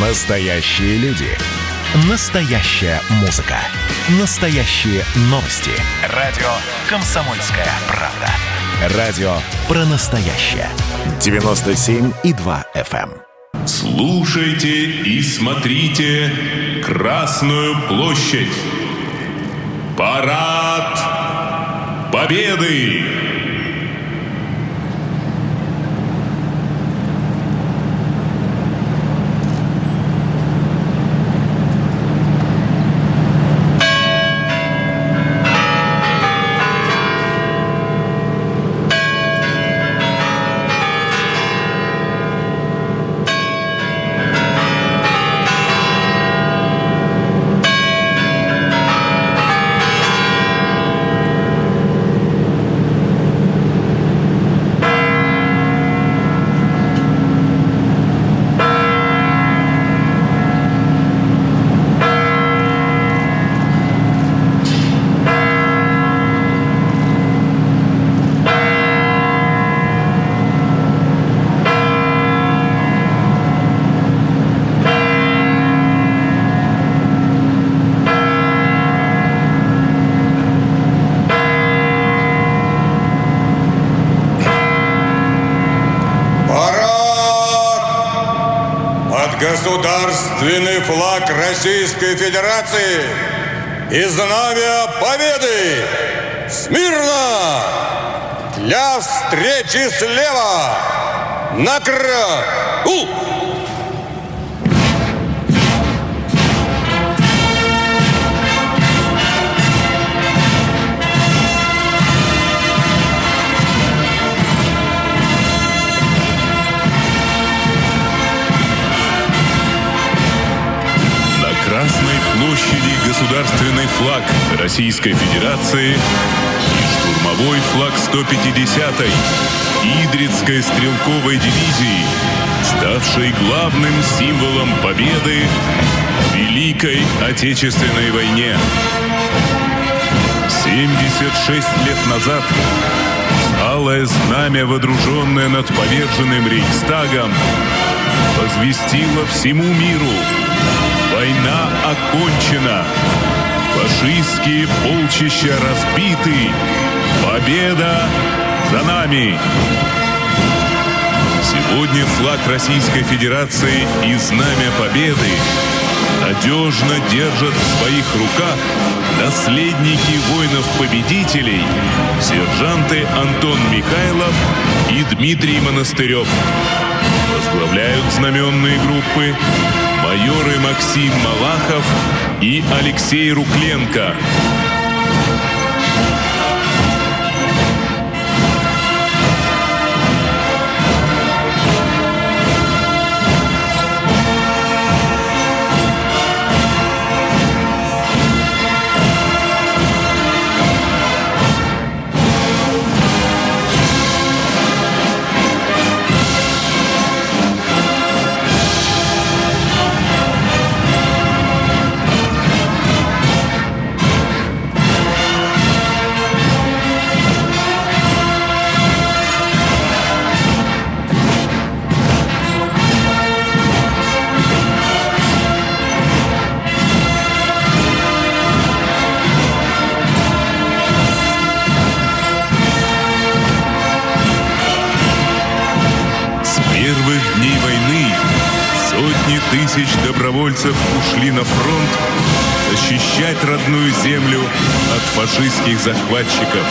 Настоящие люди. Настоящая музыка. Настоящие новости. Радио «Комсомольская правда». Радио про настоящее. 97,2 FM. эм. Слушайте и смотрите Красную площадь. Парад Победы! Российской Федерации и знамя Победы! Смирно! Для встречи слева! На краю! Площади государственный флаг Российской Федерации и штурмовой флаг 150-й Идрицкой стрелковой дивизии, ставшей главным символом победы в Великой Отечественной войне. 76 лет назад алое знамя, водруженное над поверженным Рейхстагом, возвестило всему миру Война окончена. Фашистские полчища разбиты. Победа за нами. Сегодня флаг Российской Федерации и знамя Победы надежно держат в своих руках наследники воинов-победителей, сержанты Антон Михайлов и Дмитрий Монастырев. Возглавляют знаменные группы майоры Максим Малахов и Алексей Рукленко. Добровольцев ушли на фронт защищать родную землю от фашистских захватчиков.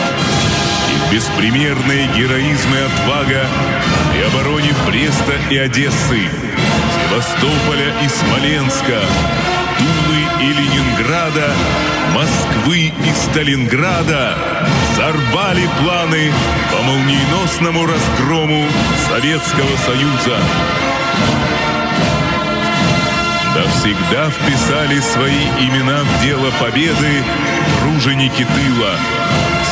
Их беспримерные героизм и отвага при обороне Бреста и Одессы, Севастополя и Смоленска, Тулы и Ленинграда, Москвы и Сталинграда взорвали планы по молниеносному разгрому Советского Союза. Навсегда вписали свои имена в дело победы труженики тыла.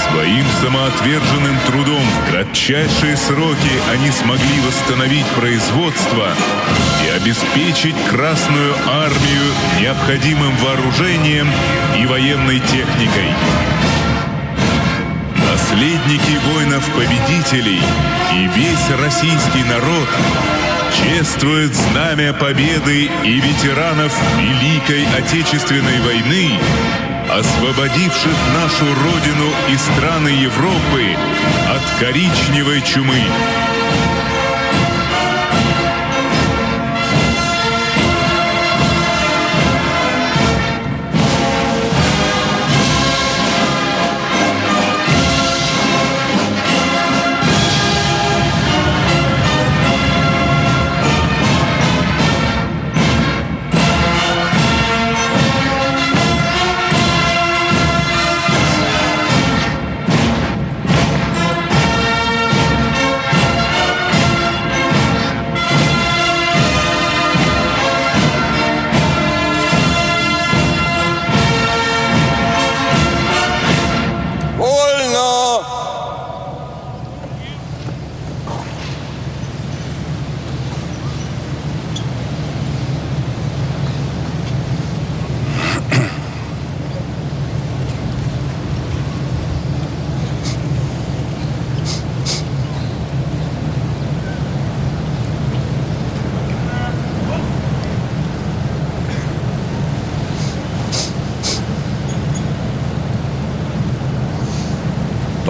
Своим самоотверженным трудом в кратчайшие сроки они смогли восстановить производство и обеспечить Красную Армию необходимым вооружением и военной техникой. Наследники воинов-победителей и весь российский народ чествует знамя победы и ветеранов Великой Отечественной войны, освободивших нашу Родину и страны Европы от коричневой чумы.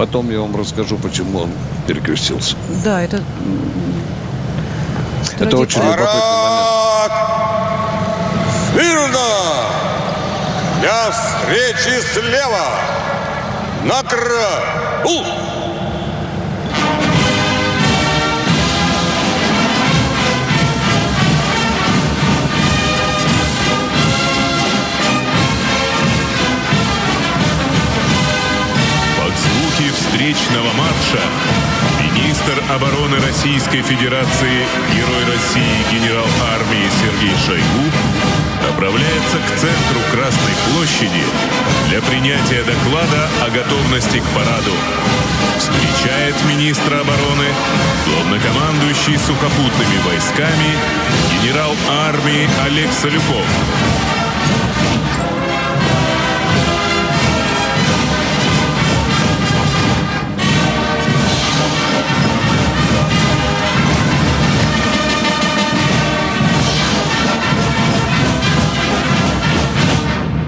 Потом я вам расскажу, почему он перекрестился. Да, это... Это очень любопытный момент. Смирно! Для встречи слева! На краю! Встречного марша министр обороны Российской Федерации, герой России, генерал армии Сергей Шойгу направляется к центру Красной площади для принятия доклада о готовности к параду. Встречает министра обороны главнокомандующий сухопутными войсками генерал армии Олег Солюков.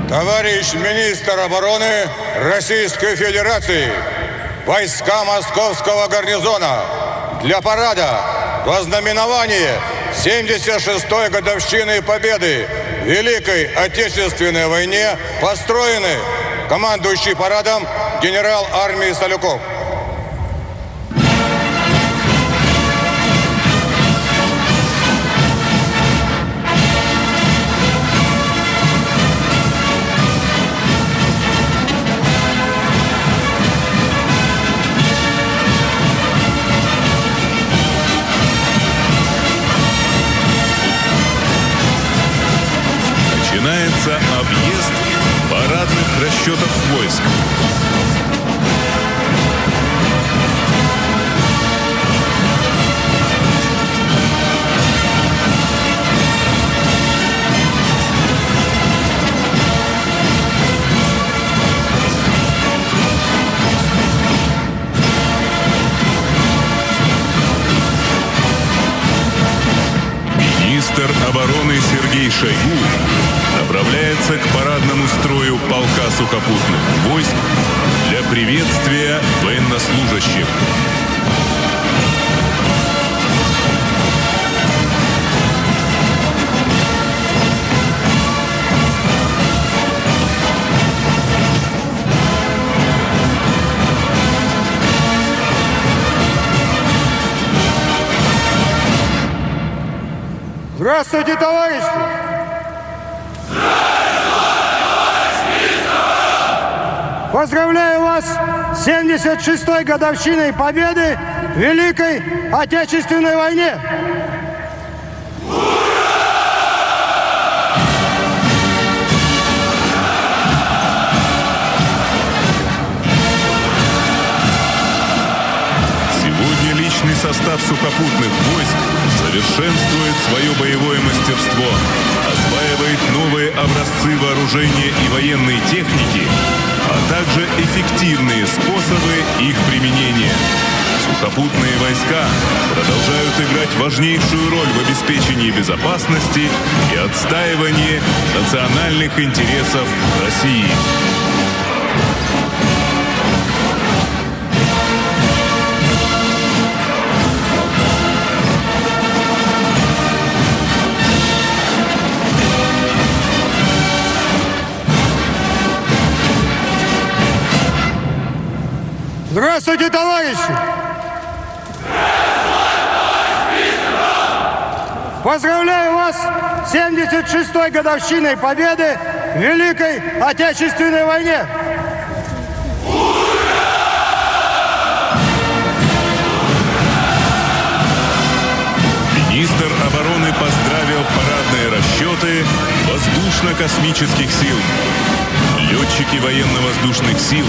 Товарищ министр обороны Российской Федерации, войска Московского гарнизона для парада во знаменование 76-й годовщины Победы в Великой Отечественной войне построены командующий парадом генерал армии Солюков. Начинается объезд парадных расчетов войск. Министр обороны Сергей Шойгу направляется к парадному строю полка сухопутных войск для приветствия военнослужащих. Здравствуйте, товарищи! Поздравляю вас с 76-й годовщиной Победы в Великой Отечественной войне! Личный состав сухопутных войск совершенствует свое боевое мастерство, осваивает новые образцы вооружения и военной техники, а также эффективные способы их применения. Сухопутные войска продолжают играть важнейшую роль в обеспечении безопасности и отстаивании национальных интересов России. Здравствуйте, товарищи! Поздравляю вас с 76-й годовщиной победы в Великой Отечественной войне! Министр обороны поздравил парадные расчеты воздушно-космических сил. Летчики военно-воздушных сил,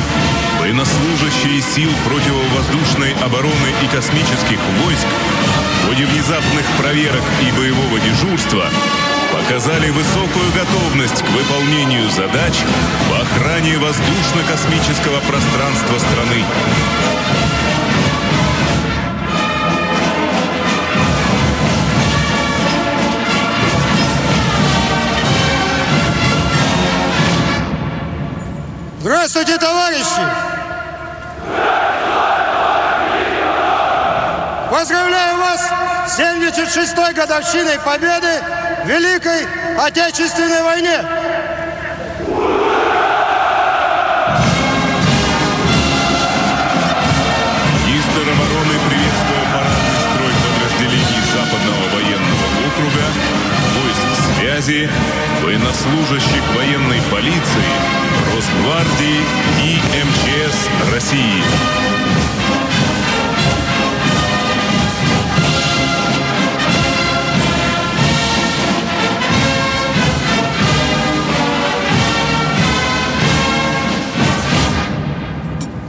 военнослужащие сил противовоздушной обороны и космических войск в ходе внезапных проверок и боевого дежурства показали высокую готовность к выполнению задач по охране воздушно-космического пространства страны. Здравствуйте, товарищи! Поздравляю вас с 76-й годовщиной победы в Великой Отечественной войне! Министр обороны связи, военнослужащих военной полиции, Росгвардии и МЧС России.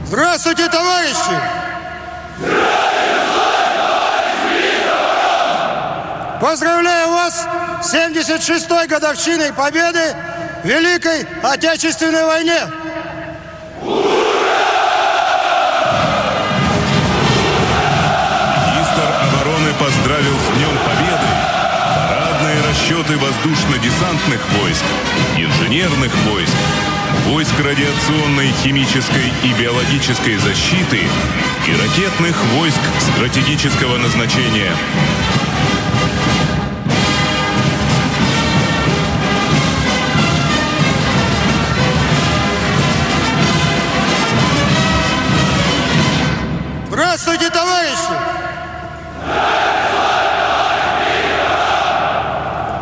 Здравствуйте, товарищи! Поздравляю вас 76-й годовщиной победы в Великой Отечественной войне! Министр обороны поздравил с Днем Победы парадные расчеты воздушно-десантных войск, инженерных войск, войск радиационной, химической и биологической защиты и ракетных войск стратегического назначения. Здравствуйте, товарищи!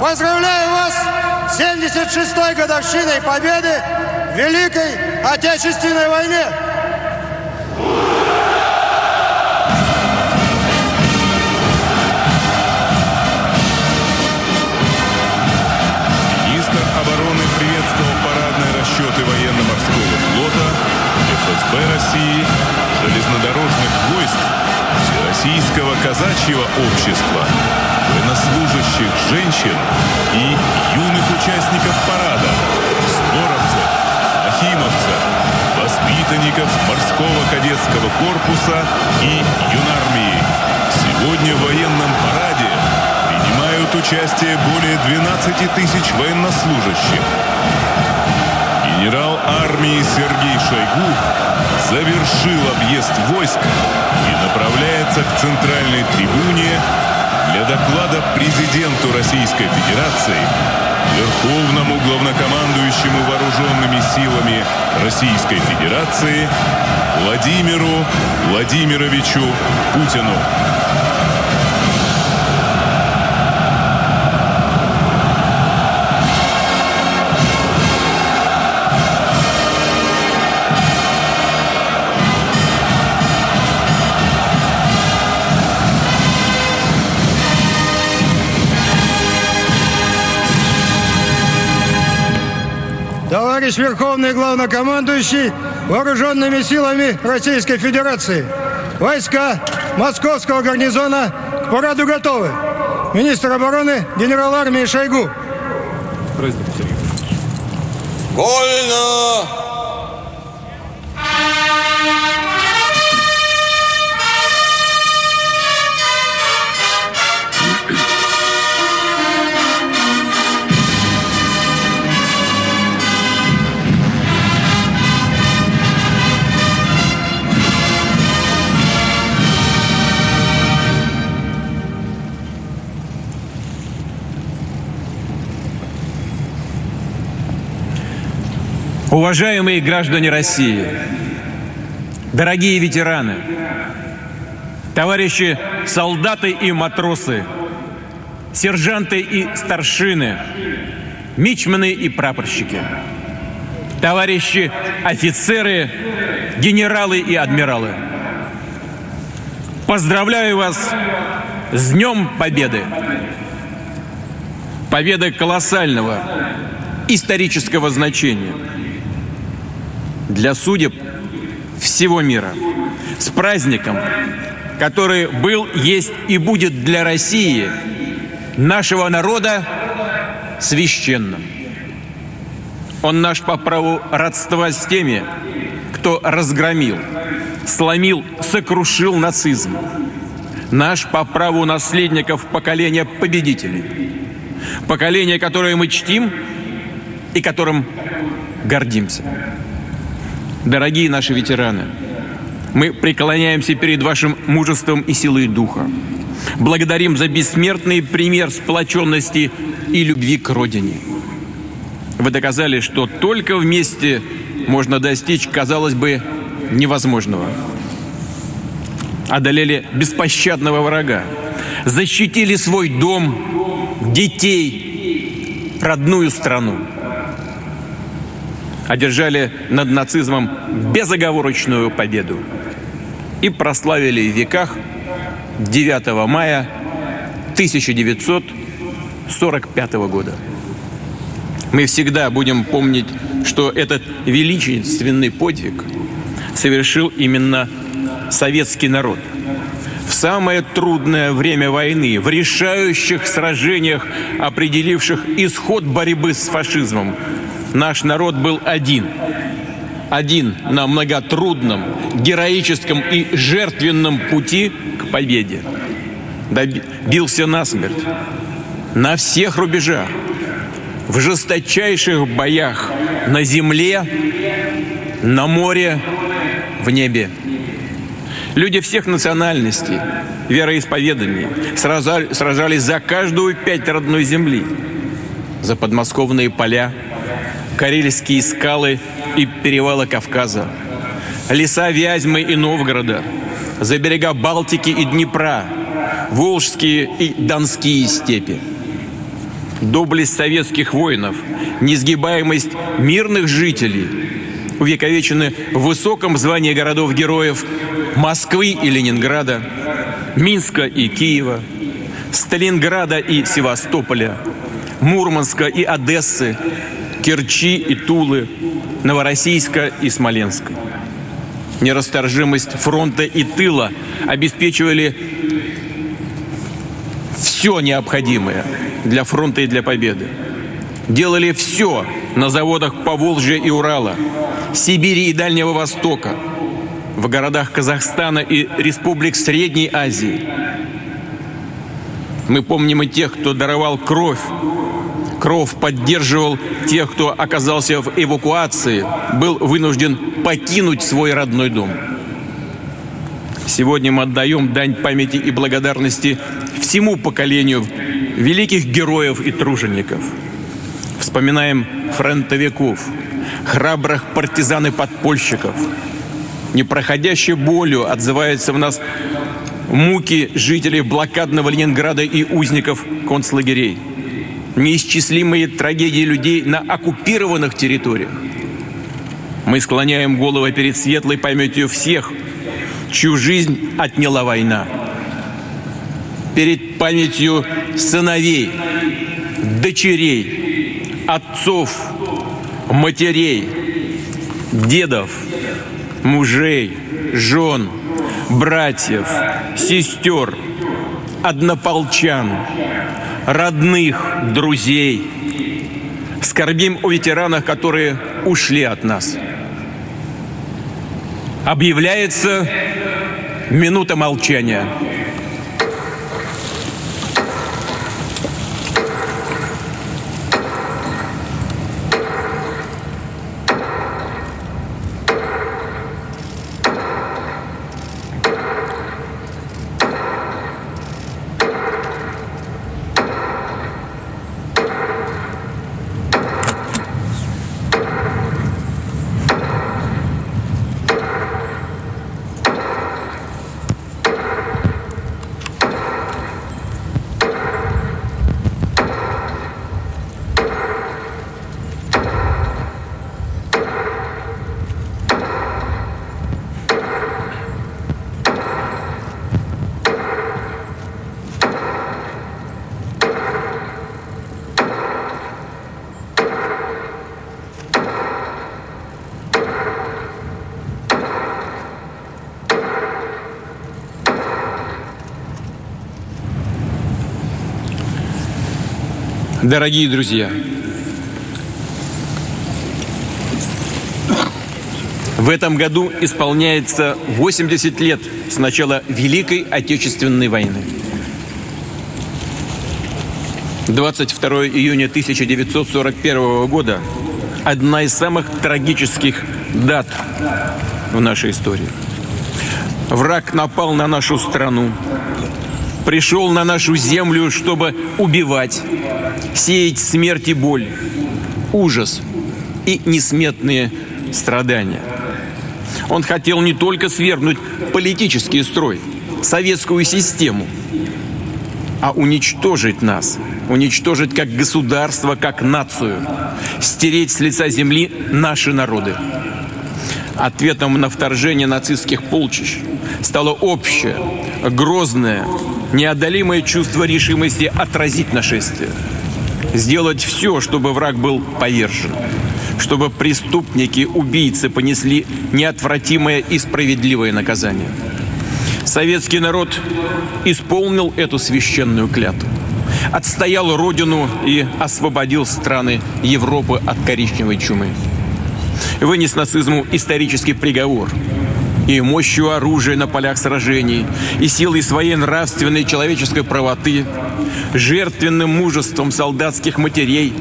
Поздравляю вас с 76-й годовщиной победы в Великой Отечественной войне! Расчеты военно-морского флота, ФСБ России, железнодорожных войск, Всероссийского казачьего общества, военнослужащих женщин и юных участников парада, сборовцев, ахимовцев, воспитанников морского кадетского корпуса и юнармии. Сегодня в военном параде принимают участие более 12 тысяч военнослужащих. Генерал армии Сергей Шойгу завершил объезд войск и направляется к центральной трибуне для доклада президенту Российской Федерации, Верховному главнокомандующему вооруженными силами Российской Федерации Владимиру Владимировичу Путину. Товарищ Верховный Главнокомандующий Вооруженными силами Российской Федерации. Войска Московского гарнизона к параду готовы. Министр обороны генерал армии Шойгу. Вольно! Уважаемые граждане России, дорогие ветераны, товарищи солдаты и матросы, сержанты и старшины, мичманы и прапорщики, товарищи офицеры, генералы и адмиралы. Поздравляю вас с Днем Победы! Победа колоссального исторического значения – для судеб всего мира. С праздником, который был, есть и будет для России, нашего народа, священным. Он наш по праву родства с теми, кто разгромил, сломил, сокрушил нацизм. Наш по праву наследников поколения победителей. Поколение, которое мы чтим и которым гордимся. Дорогие наши ветераны, мы преклоняемся перед вашим мужеством и силой духа. Благодарим за бессмертный пример сплоченности и любви к Родине. Вы доказали, что только вместе можно достичь, казалось бы, невозможного. Одолели беспощадного врага, защитили свой дом, детей, родную страну одержали над нацизмом безоговорочную победу и прославили в веках 9 мая 1945 года. Мы всегда будем помнить, что этот величественный подвиг совершил именно советский народ. В самое трудное время войны, в решающих сражениях, определивших исход борьбы с фашизмом, наш народ был один. Один на многотрудном, героическом и жертвенном пути к победе. Бился насмерть. На всех рубежах. В жесточайших боях на земле, на море, в небе. Люди всех национальностей, вероисповеданий сражались за каждую пять родной земли, за подмосковные поля, Карельские скалы и перевалы Кавказа, леса Вязьмы и Новгорода, за берега Балтики и Днепра, Волжские и Донские степи. Доблесть советских воинов, несгибаемость мирных жителей увековечены в высоком звании городов-героев Москвы и Ленинграда, Минска и Киева, Сталинграда и Севастополя, Мурманска и Одессы, Керчи и Тулы, Новороссийска и Смоленска. Нерасторжимость фронта и тыла обеспечивали все необходимое для фронта и для победы. Делали все на заводах Поволжья и Урала, Сибири и Дальнего Востока, в городах Казахстана и республик Средней Азии. Мы помним и тех, кто даровал кровь Кров поддерживал тех, кто оказался в эвакуации, был вынужден покинуть свой родной дом. Сегодня мы отдаем дань памяти и благодарности всему поколению великих героев и тружеников. Вспоминаем фронтовиков, храбрых партизан и подпольщиков. Непроходящей болью отзываются в нас муки жителей блокадного Ленинграда и узников концлагерей – неисчислимые трагедии людей на оккупированных территориях. Мы склоняем головы перед светлой памятью всех, чью жизнь отняла война. Перед памятью сыновей, дочерей, отцов, матерей, дедов, мужей, жен, братьев, сестер, однополчан, родных, друзей, Скорбим о ветеранах, которые ушли от нас. Объявляется минута молчания. Дорогие друзья, в этом году исполняется 80 лет с начала Великой Отечественной войны. 22 июня 1941 года – одна из самых трагических дат в нашей истории. Враг напал на нашу страну, пришел на нашу землю, чтобы убивать, сеять смерть и боль, ужас и несметные страдания. Он хотел не только свергнуть политический строй, советскую систему, а уничтожить нас, уничтожить как государство, как нацию, стереть с лица земли наши народы. Ответом на вторжение нацистских полчищ стало общее, грозное, неодолимое чувство решимости отразить нашествие – сделать все, чтобы враг был повержен, чтобы преступники, убийцы понесли неотвратимое и справедливое наказание. Советский народ исполнил эту священную клятву, отстоял родину и освободил страны Европы от коричневой чумы. Вынес нацизму исторический приговор – и мощью оружия на полях сражений, и силой своей нравственной человеческой правоты, жертвенным мужеством солдатских матерей,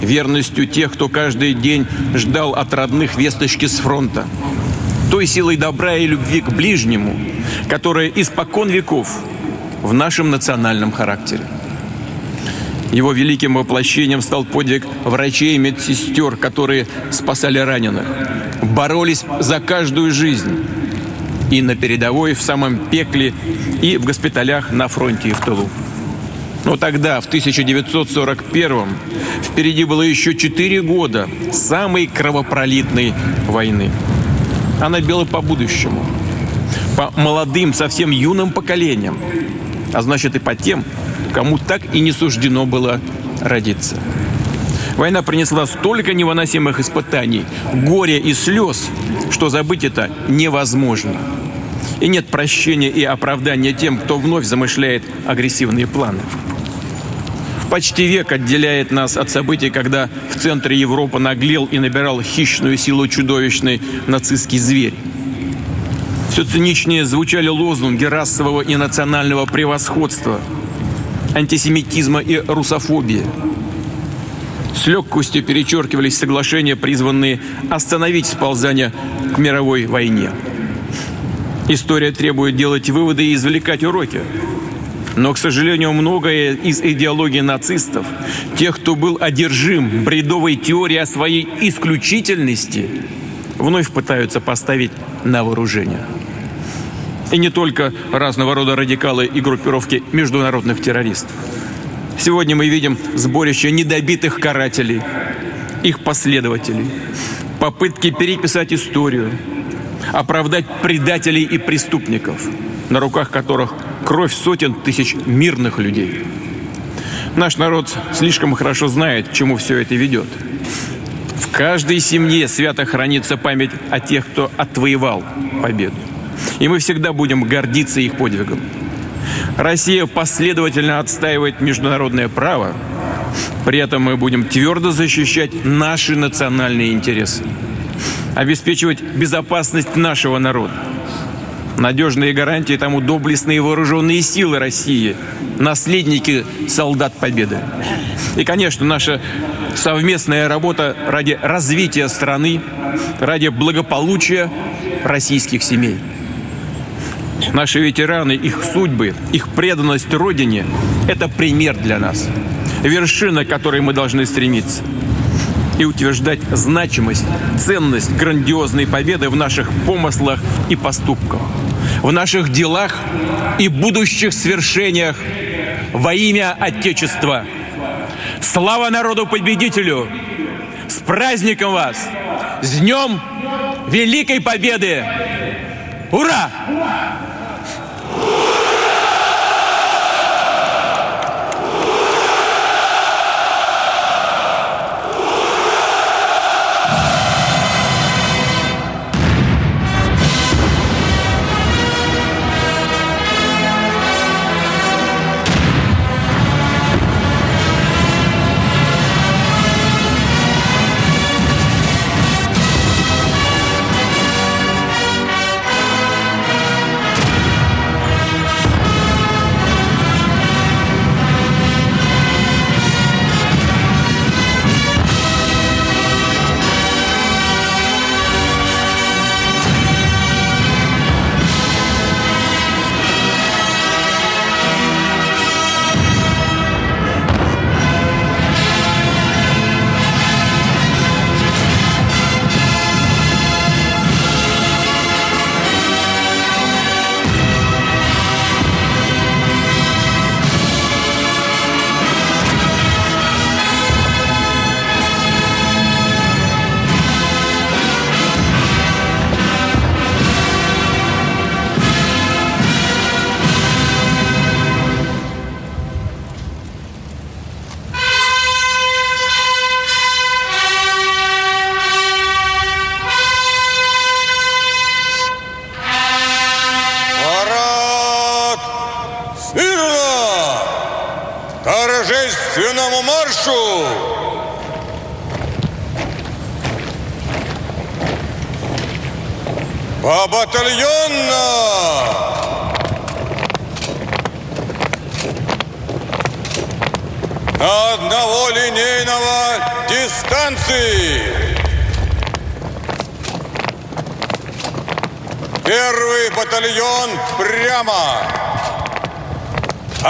верностью тех, кто каждый день ждал от родных весточки с фронта, той силой добра и любви к ближнему, которая испокон веков в нашем национальном характере. Его великим воплощением стал подвиг врачей и медсестер, которые спасали раненых, боролись за каждую жизнь и на передовой, в самом пекле, и в госпиталях на фронте и в тылу. Но тогда, в 1941-м, впереди было еще четыре года самой кровопролитной войны. Она била по будущему, по молодым, совсем юным поколениям, а значит и по тем, кому так и не суждено было родиться. Война принесла столько невыносимых испытаний, горя и слез, что забыть это невозможно. И нет прощения и оправдания тем, кто вновь замышляет агрессивные планы. Почти век отделяет нас от событий, когда в центре Европы наглел и набирал хищную силу чудовищный нацистский зверь. Все циничнее звучали лозунги расового и национального превосходства, антисемитизма и русофобии. С легкостью перечеркивались соглашения, призванные остановить сползание к мировой войне. История требует делать выводы и извлекать уроки. Но, к сожалению, многое из идеологии нацистов, тех, кто был одержим бредовой теорией о своей исключительности, вновь пытаются поставить на вооружение. И не только разного рода радикалы и группировки международных террористов. Сегодня мы видим сборище недобитых карателей, их последователей, попытки переписать историю, оправдать предателей и преступников, на руках которых кровь сотен тысяч мирных людей. Наш народ слишком хорошо знает, к чему все это ведет. В каждой семье свято хранится память о тех, кто отвоевал победу. И мы всегда будем гордиться их подвигом. Россия последовательно отстаивает международное право, При этом мы будем твердо защищать наши национальные интересы, обеспечивать безопасность нашего народа. Надежные гарантии тому доблестные вооруженные силы России, наследники солдат Победы. И, конечно, наша совместная работа ради развития страны, ради благополучия российских семей. Наши ветераны, их судьбы, их преданность Родине – это пример для нас. Вершина, к которой мы должны стремиться. И утверждать значимость, ценность грандиозной победы в наших помыслах и поступках. В наших делах и будущих свершениях во имя Отечества. Слава народу-победителю! С праздником вас! С Днем Великой Победы! Ура! Парад!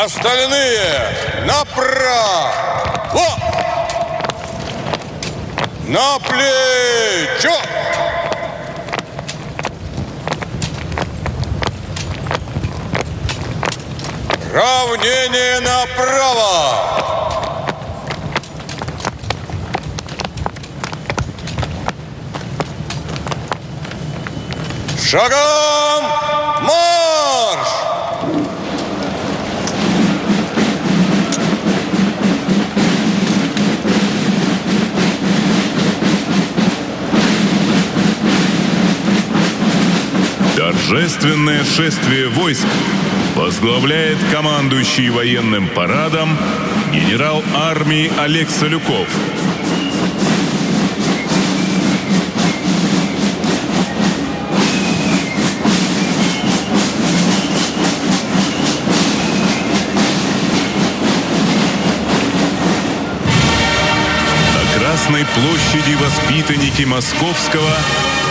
Остальные направо. На плечо. Равнение направо. Шагом Торжественное шествие войск возглавляет командующий военным парадом генерал армии Олег Солюков. Красной площади воспитанники Московского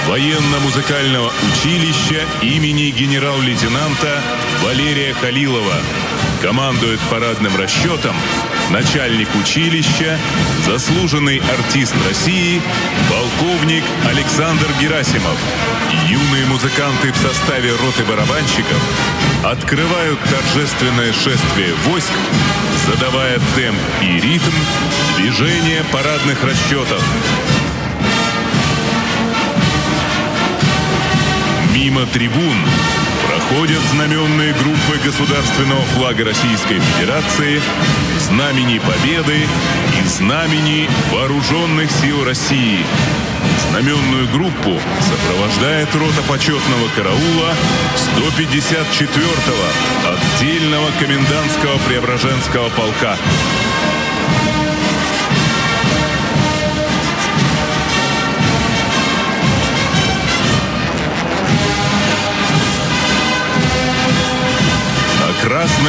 военно-музыкального училища имени генерал-лейтенанта Валерия Халилова. Командует парадным расчетом начальник училища, заслуженный артист России, полковник Александр Герасимов. Юные музыканты в составе роты барабанщиков открывают торжественное шествие войск, задавая темп и ритм движения парадных расчетов. Мимо трибун проходят знаменные группы государственного флага Российской Федерации, знамени Победы и знамени Вооруженных сил России. Знаменную группу сопровождает рота почетного караула 154-го отдельного комендантского Преображенского полка.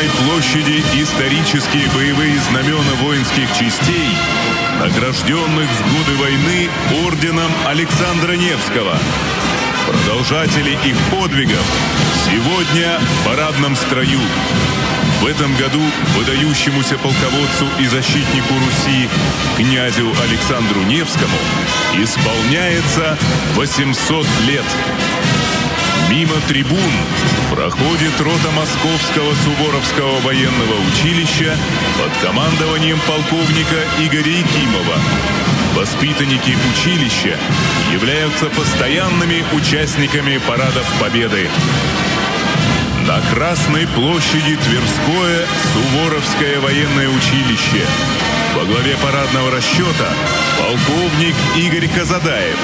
Площади исторические боевые знамена воинских частей, награжденных в годы войны орденом Александра Невского. Продолжатели их подвигов сегодня в парадном строю. В этом году выдающемуся полководцу и защитнику Руси князю Александру Невскому исполняется 800 лет. Мимо трибун проходит рота Московского Суворовского военного училища под командованием полковника Игоря Якимова. Воспитанники училища являются постоянными участниками парадов Победы. На Красной площади Тверское Суворовское военное училище. Во главе парадного расчета полковник Игорь Казадаев.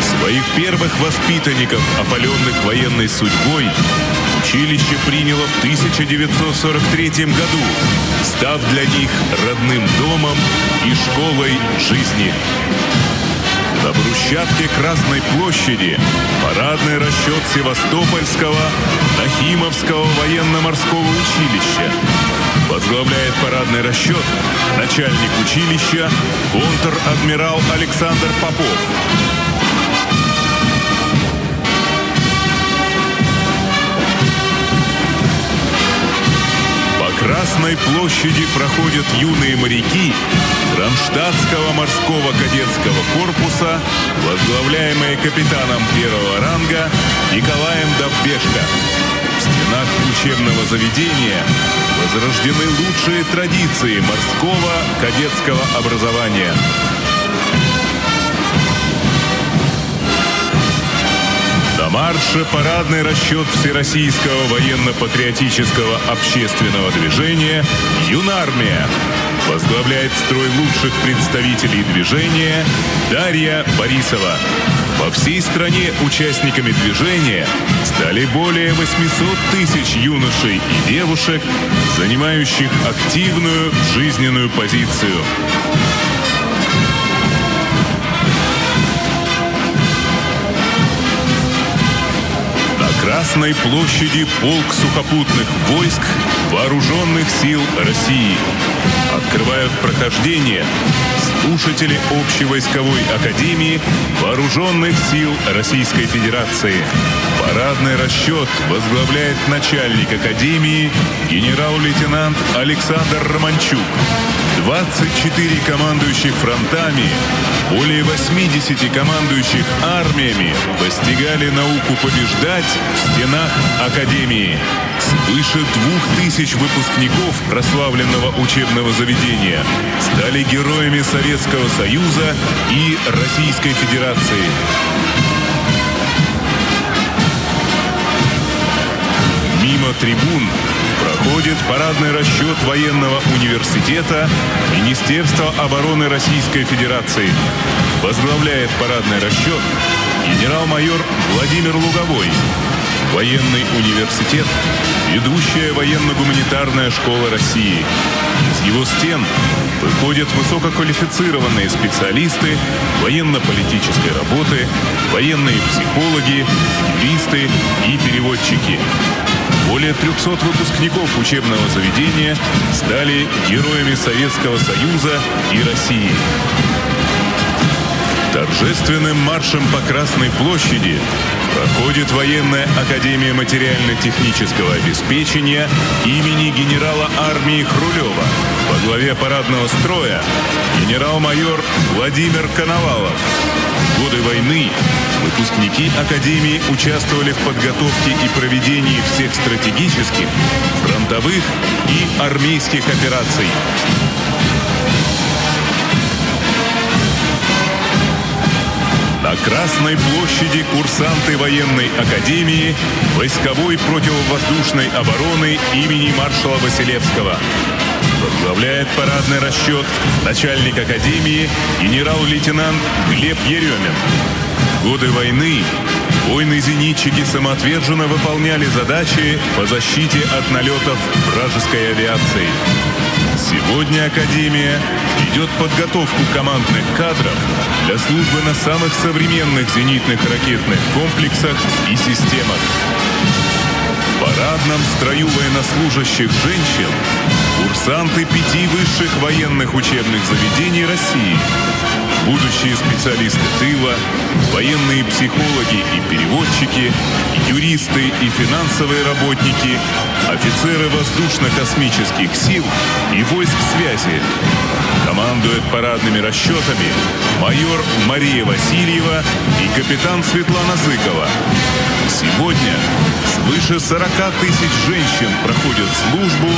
Своих первых воспитанников, опаленных военной судьбой, училище приняло в 1943 году, став для них родным домом и школой жизни. На брусчатке Красной площади парадный расчет Севастопольского Нахимовского военно-морского училища. Возглавляет парадный расчет начальник училища контр-адмирал Александр Попов. Красной площади проходят юные моряки Кронштадтского морского кадетского корпуса, возглавляемые капитаном первого ранга Николаем Довбешко. В стенах учебного заведения возрождены лучшие традиции морского кадетского образования. На марше парадный расчет Всероссийского военно-патриотического общественного движения «Юнармия». Возглавляет строй лучших представителей движения Дарья Борисова. По всей стране участниками движения стали более 800 тысяч юношей и девушек, занимающих активную жизненную позицию. Красной площади полк сухопутных войск Вооруженных сил России. Открывают прохождение слушатели Общевойсковой Академии Вооруженных сил Российской Федерации. Парадный расчет возглавляет начальник Академии генерал-лейтенант Александр Романчук. 24 командующих фронтами, более 80 командующих армиями постигали науку побеждать в стенах Академии. Свыше двух тысяч выпускников прославленного учебного заведения стали героями Советского Союза и Российской Федерации. Мимо трибун проходит парадный расчет военного университета Министерства обороны Российской Федерации. Возглавляет парадный расчет генерал-майор Владимир Луговой. Военный университет – ведущая военно-гуманитарная школа России. Из его стен выходят высококвалифицированные специалисты военно-политической работы, военные психологи, юристы и переводчики. Более 300 выпускников учебного заведения стали героями Советского Союза и России. Торжественным маршем по Красной площади проходит военная академия материально-технического обеспечения имени генерала армии Хрулева во главе парадного строя генерал-майор Владимир Коновалов. В годы войны выпускники Академии участвовали в подготовке и проведении всех стратегических, фронтовых и армейских операций. На Красной площади курсанты военной академии войсковой противовоздушной обороны имени маршала Василевского. Возглавляет парадный расчет начальник академии генерал-лейтенант Глеб Еремин. Годы войны Воины-зенитчики самоотверженно выполняли задачи по защите от налетов вражеской авиации. Сегодня Академия ведет подготовку командных кадров для службы на самых современных зенитных ракетных комплексах и системах. В парадном строю военнослужащих женщин курсанты пяти высших военных учебных заведений России будущие специалисты тыла, военные психологи и переводчики, юристы и финансовые работники, офицеры воздушно-космических сил и войск связи. Командует парадными расчетами майор Мария Васильева и капитан Светлана Зыкова. Сегодня свыше 40 тысяч женщин проходят службу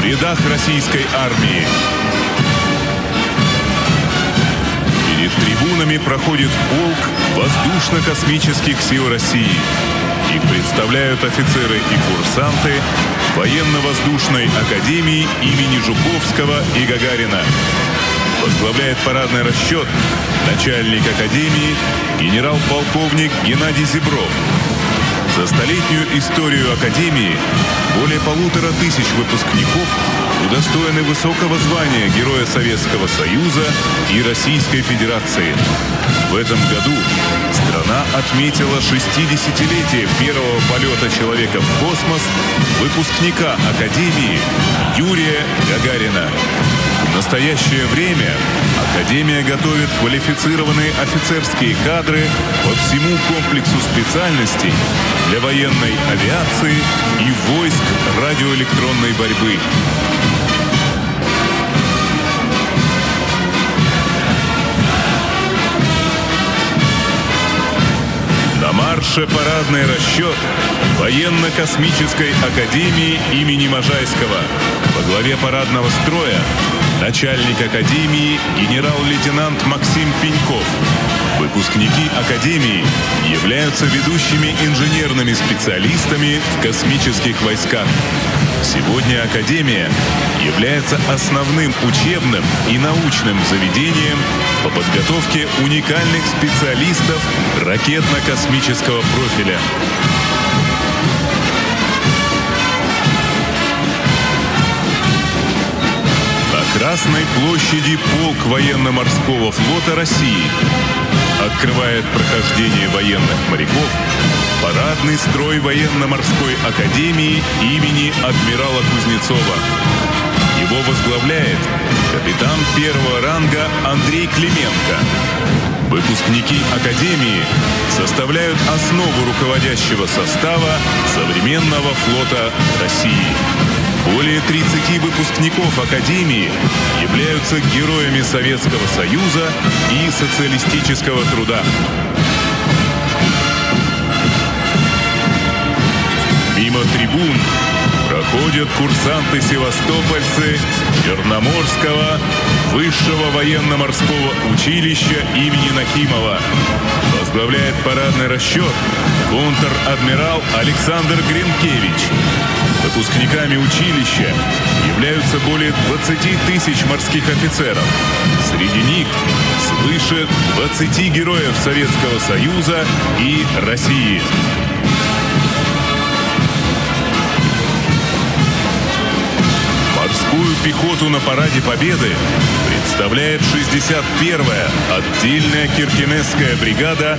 в рядах российской армии. Трибунами проходит полк воздушно-космических сил России. Их представляют офицеры и курсанты Военно-воздушной академии имени Жуковского и Гагарина. Возглавляет парадный расчет начальник академии генерал-полковник Геннадий Зебров. За столетнюю историю Академии более полутора тысяч выпускников удостоены высокого звания Героя Советского Союза и Российской Федерации. В этом году страна отметила 60-летие первого полета человека в космос выпускника Академии Юрия Гагарина. В настоящее время Академия готовит квалифицированные офицерские кадры по всему комплексу специальностей для военной авиации и войск радиоэлектронной борьбы. На марше парадный расчет Военно-космической академии имени Можайского. Во главе парадного строя начальник академии генерал-лейтенант Максим Пеньков. Выпускники Академии являются ведущими инженерными специалистами в космических войсках. Сегодня Академия является основным учебным и научным заведением по подготовке уникальных специалистов ракетно-космического профиля. На Красной площади полк военно-морского флота России открывает прохождение военных моряков парадный строй военно-морской академии имени адмирала Кузнецова. Его возглавляет капитан первого ранга Андрей Клименко. Выпускники Академии составляют основу руководящего состава современного флота России. Более 30 выпускников Академии являются героями Советского Союза и социалистического труда. Мимо трибун проходят курсанты-севастопольцы Черноморского высшего военно-морского училища имени Нахимова. Возглавляет парадный расчет контр-адмирал Александр Гринкевич. Выпускниками училища являются более 20 тысяч морских офицеров. Среди них свыше 20 героев Советского Союза и России. Пехоту на параде Победы представляет 61-я отдельная киркинесская бригада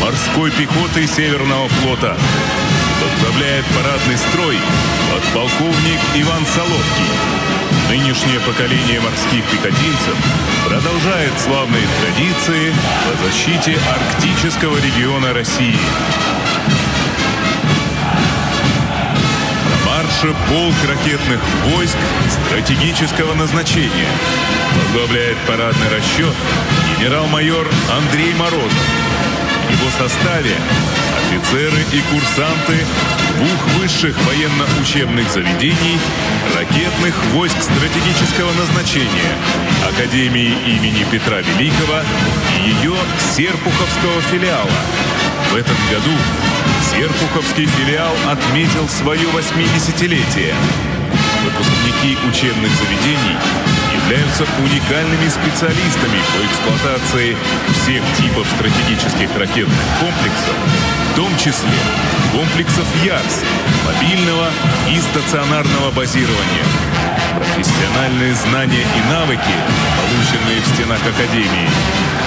морской пехоты Северного флота. Возглавляет парадный строй подполковник Иван Солодкий. Нынешнее поколение морских пехотинцев продолжает славные традиции по защите арктического региона России. Марше полк ракетных войск стратегического назначения. Возглавляет парадный расчет генерал-майор Андрей Морозов. В его составе офицеры и курсанты двух высших военно-учебных заведений ракетных войск стратегического назначения Академии имени Петра Великого и ее Серпуховского филиала. В этом году Серпуховский филиал отметил свое 80-летие. Выпускники учебных заведений являются уникальными специалистами по эксплуатации всех типов стратегических ракетных комплексов, в том числе комплексов ЯРС, мобильного и стационарного базирования. Профессиональные знания и навыки, полученные в стенах Академии,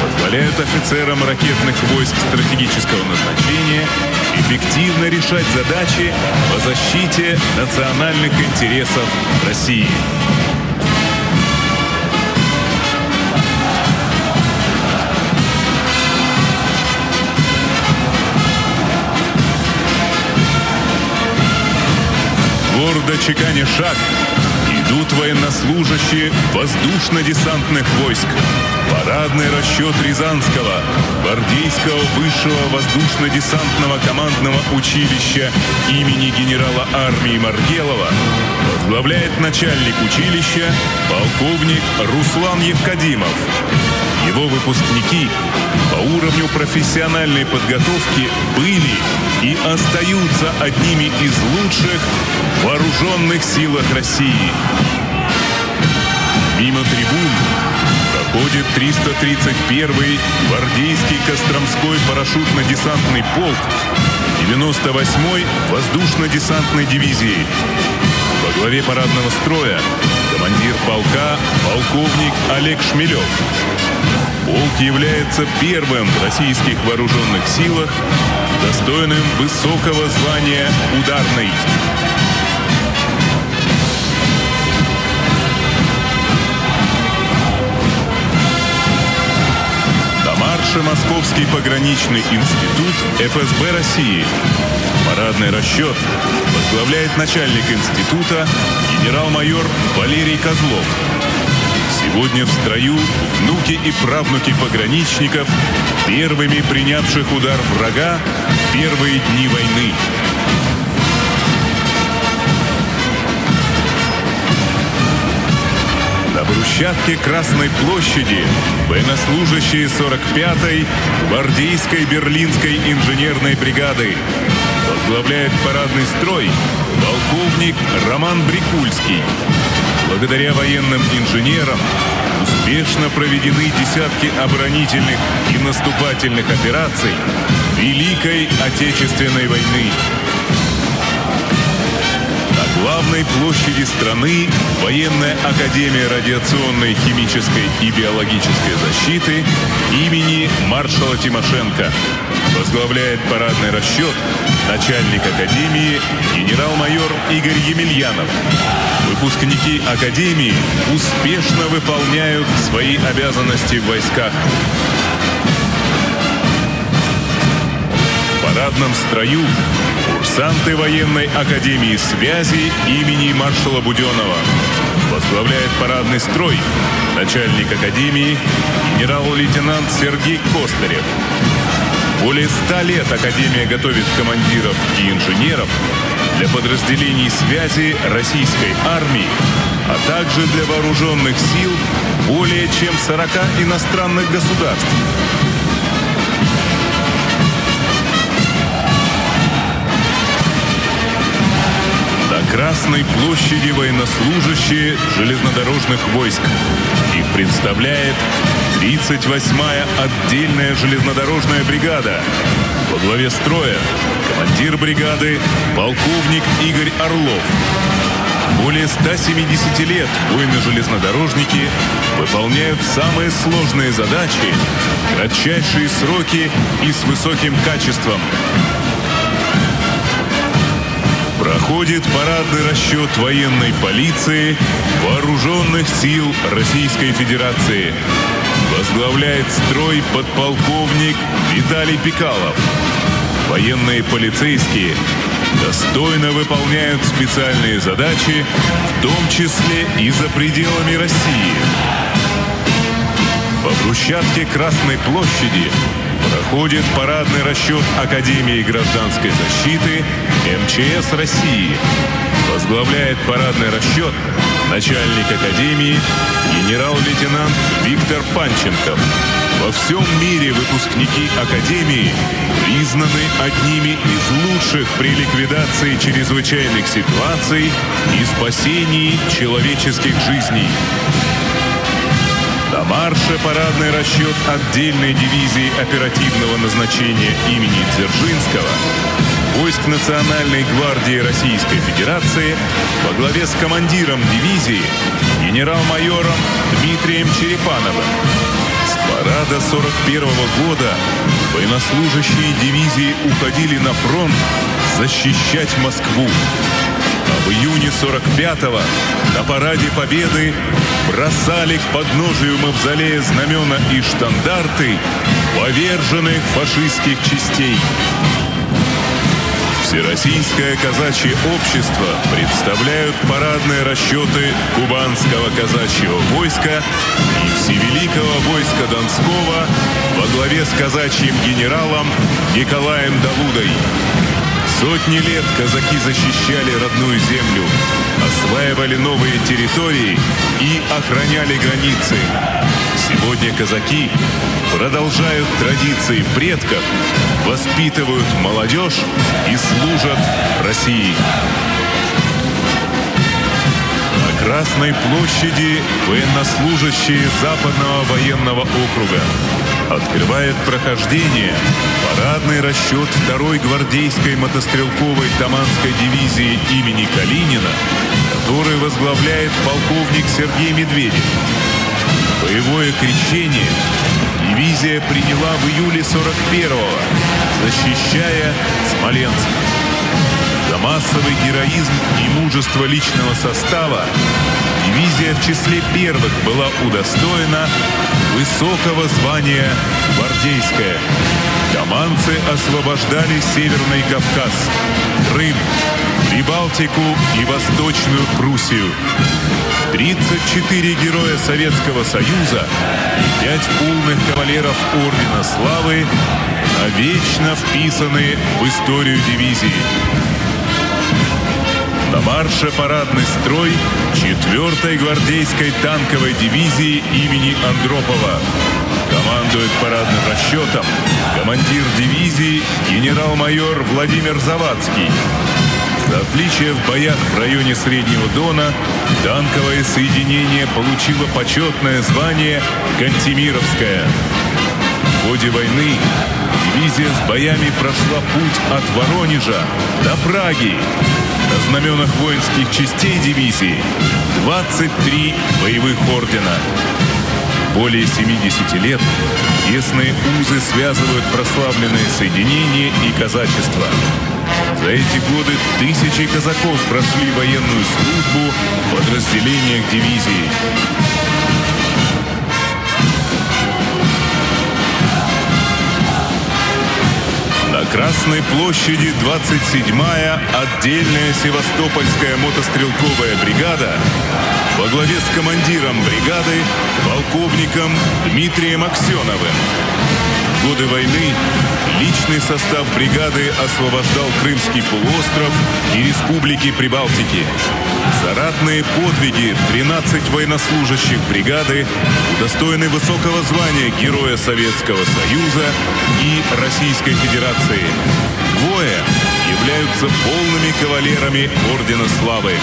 позволяют офицерам ракетных войск стратегического назначения эффективно решать задачи по защите национальных интересов России. Гордо чеканя шаг, идут военнослужащие воздушно-десантных войск. Парадный расчет Рязанского, Гвардейского высшего воздушно-десантного командного училища имени генерала армии Маргелова возглавляет начальник училища полковник Руслан Евкадимов. Его выпускники по уровню профессиональной подготовки были и остаются одними из лучших в вооруженных силах России. Мимо трибун проходит 331-й гвардейский Костромской парашютно-десантный полк 98-й воздушно-десантной дивизии. Во главе парадного строя командир полка полковник Олег Шмелев. Полк является первым в российских вооруженных силах, достойным высокого звания «Ударный». Московский пограничный институт ФСБ России. Парадный расчет возглавляет начальник института генерал-майор Валерий Козлов. Сегодня в строю внуки и правнуки пограничников, первыми принявших удар врага в первые дни войны. Брусчатке Красной площади военнослужащие 45-й гвардейской берлинской инженерной бригады. Возглавляет парадный строй полковник Роман Брикульский. Благодаря военным инженерам успешно проведены десятки оборонительных и наступательных операций Великой Отечественной войны. Главной площади страны Военная Академия радиационной, химической и биологической защиты имени маршала Тимошенко возглавляет парадный расчет начальник Академии генерал-майор Игорь Емельянов. Выпускники Академии успешно выполняют свои обязанности в войсках. В парадном строю курсанты военной академии связи имени маршала Буденова. Возглавляет парадный строй начальник академии генерал-лейтенант Сергей Костарев. Более ста лет Академия готовит командиров и инженеров для подразделений связи российской армии, а также для вооруженных сил более чем 40 иностранных государств. Красной площади военнослужащие железнодорожных войск. Их представляет 38-я отдельная железнодорожная бригада. Во главе строя командир бригады полковник Игорь Орлов. Более 170 лет воины-железнодорожники выполняют самые сложные задачи, кратчайшие сроки и с высоким качеством. Проходит парадный расчет военной полиции Вооруженных сил Российской Федерации. Возглавляет строй подполковник Виталий Пикалов. Военные полицейские достойно выполняют специальные задачи, в том числе и за пределами России. По брусчатке Красной площади проходит парадный расчет Академии гражданской защиты МЧС России. Возглавляет парадный расчет начальник Академии генерал-лейтенант Виктор Панченков. Во всем мире выпускники Академии признаны одними из лучших при ликвидации чрезвычайных ситуаций и спасении человеческих жизней. На марше парадный расчет отдельной дивизии оперативного назначения имени Дзержинского войск Национальной гвардии Российской Федерации во главе с командиром дивизии генерал-майором Дмитрием Черепановым. С парада 41 года военнослужащие дивизии уходили на фронт защищать Москву. В июне 45-го на параде Победы бросали к подножию мавзолея знамена и штандарты поверженных фашистских частей. Всероссийское казачье общество представляют парадные расчеты Кубанского казачьего войска и Всевеликого войска Донского во главе с казачьим генералом Николаем Давудой. Сотни лет казаки защищали родную землю, осваивали новые территории и охраняли границы. Сегодня казаки продолжают традиции предков, воспитывают молодежь и служат России. На Красной площади военнослужащие Западного военного округа открывает прохождение парадный расчет второй гвардейской мотострелковой Таманской дивизии имени Калинина, который возглавляет полковник Сергей Медведев. Боевое крещение дивизия приняла в июле 41-го, защищая Смоленск. За массовый героизм и мужество личного состава дивизия в числе первых была удостоена высокого звания «Гвардейская». Команцы освобождали Северный Кавказ, Крым, Прибалтику и Восточную Пруссию. 34 героя Советского Союза и 5 полных кавалеров Ордена Славы навечно вписаны в историю дивизии. На марше парадный строй 4-й гвардейской танковой дивизии имени Андропова. Командует парадным расчетом командир дивизии генерал-майор Владимир Завадский. За отличие в боях в районе Среднего Дона, танковое соединение получило почетное звание «Кантемировская». В ходе войны дивизия с боями прошла путь от Воронежа до Праги. На знаменах воинских частей дивизии 23 боевых ордена. Более 70 лет тесные узы связывают прославленные соединения и казачество. За эти годы тысячи казаков прошли военную службу в подразделениях дивизии. Красной площади 27-я отдельная Севастопольская мотострелковая бригада во главе с командиром бригады полковником Дмитрием Аксеновым. Годы войны личный состав бригады освобождал Крымский полуостров и республики Прибалтики. За ратные подвиги 13 военнослужащих бригады удостоены высокого звания Героя Советского Союза и Российской Федерации. Двое являются полными кавалерами Ордена Славы.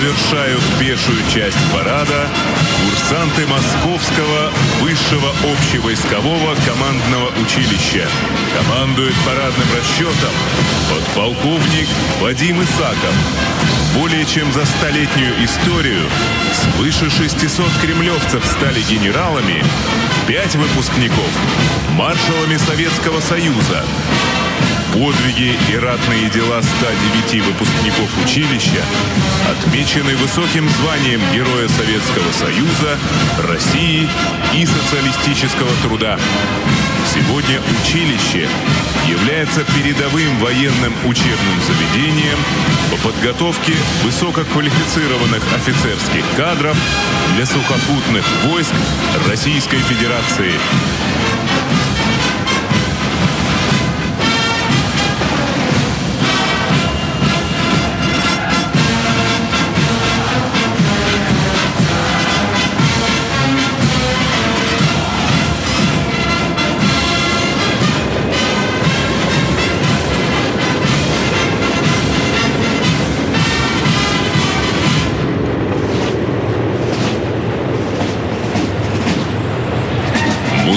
Завершают пешую часть парада курсанты Московского высшего общевойскового командного училища. Командует парадным расчетом подполковник Вадим Исаков. Более чем за столетнюю историю свыше 600 кремлевцев стали генералами, пять выпускников – маршалами Советского Союза, Подвиги и ратные дела 109 выпускников училища отмечены высоким званием Героя Советского Союза, России и социалистического труда. Сегодня училище является передовым военным учебным заведением по подготовке высококвалифицированных офицерских кадров для сухопутных войск Российской Федерации.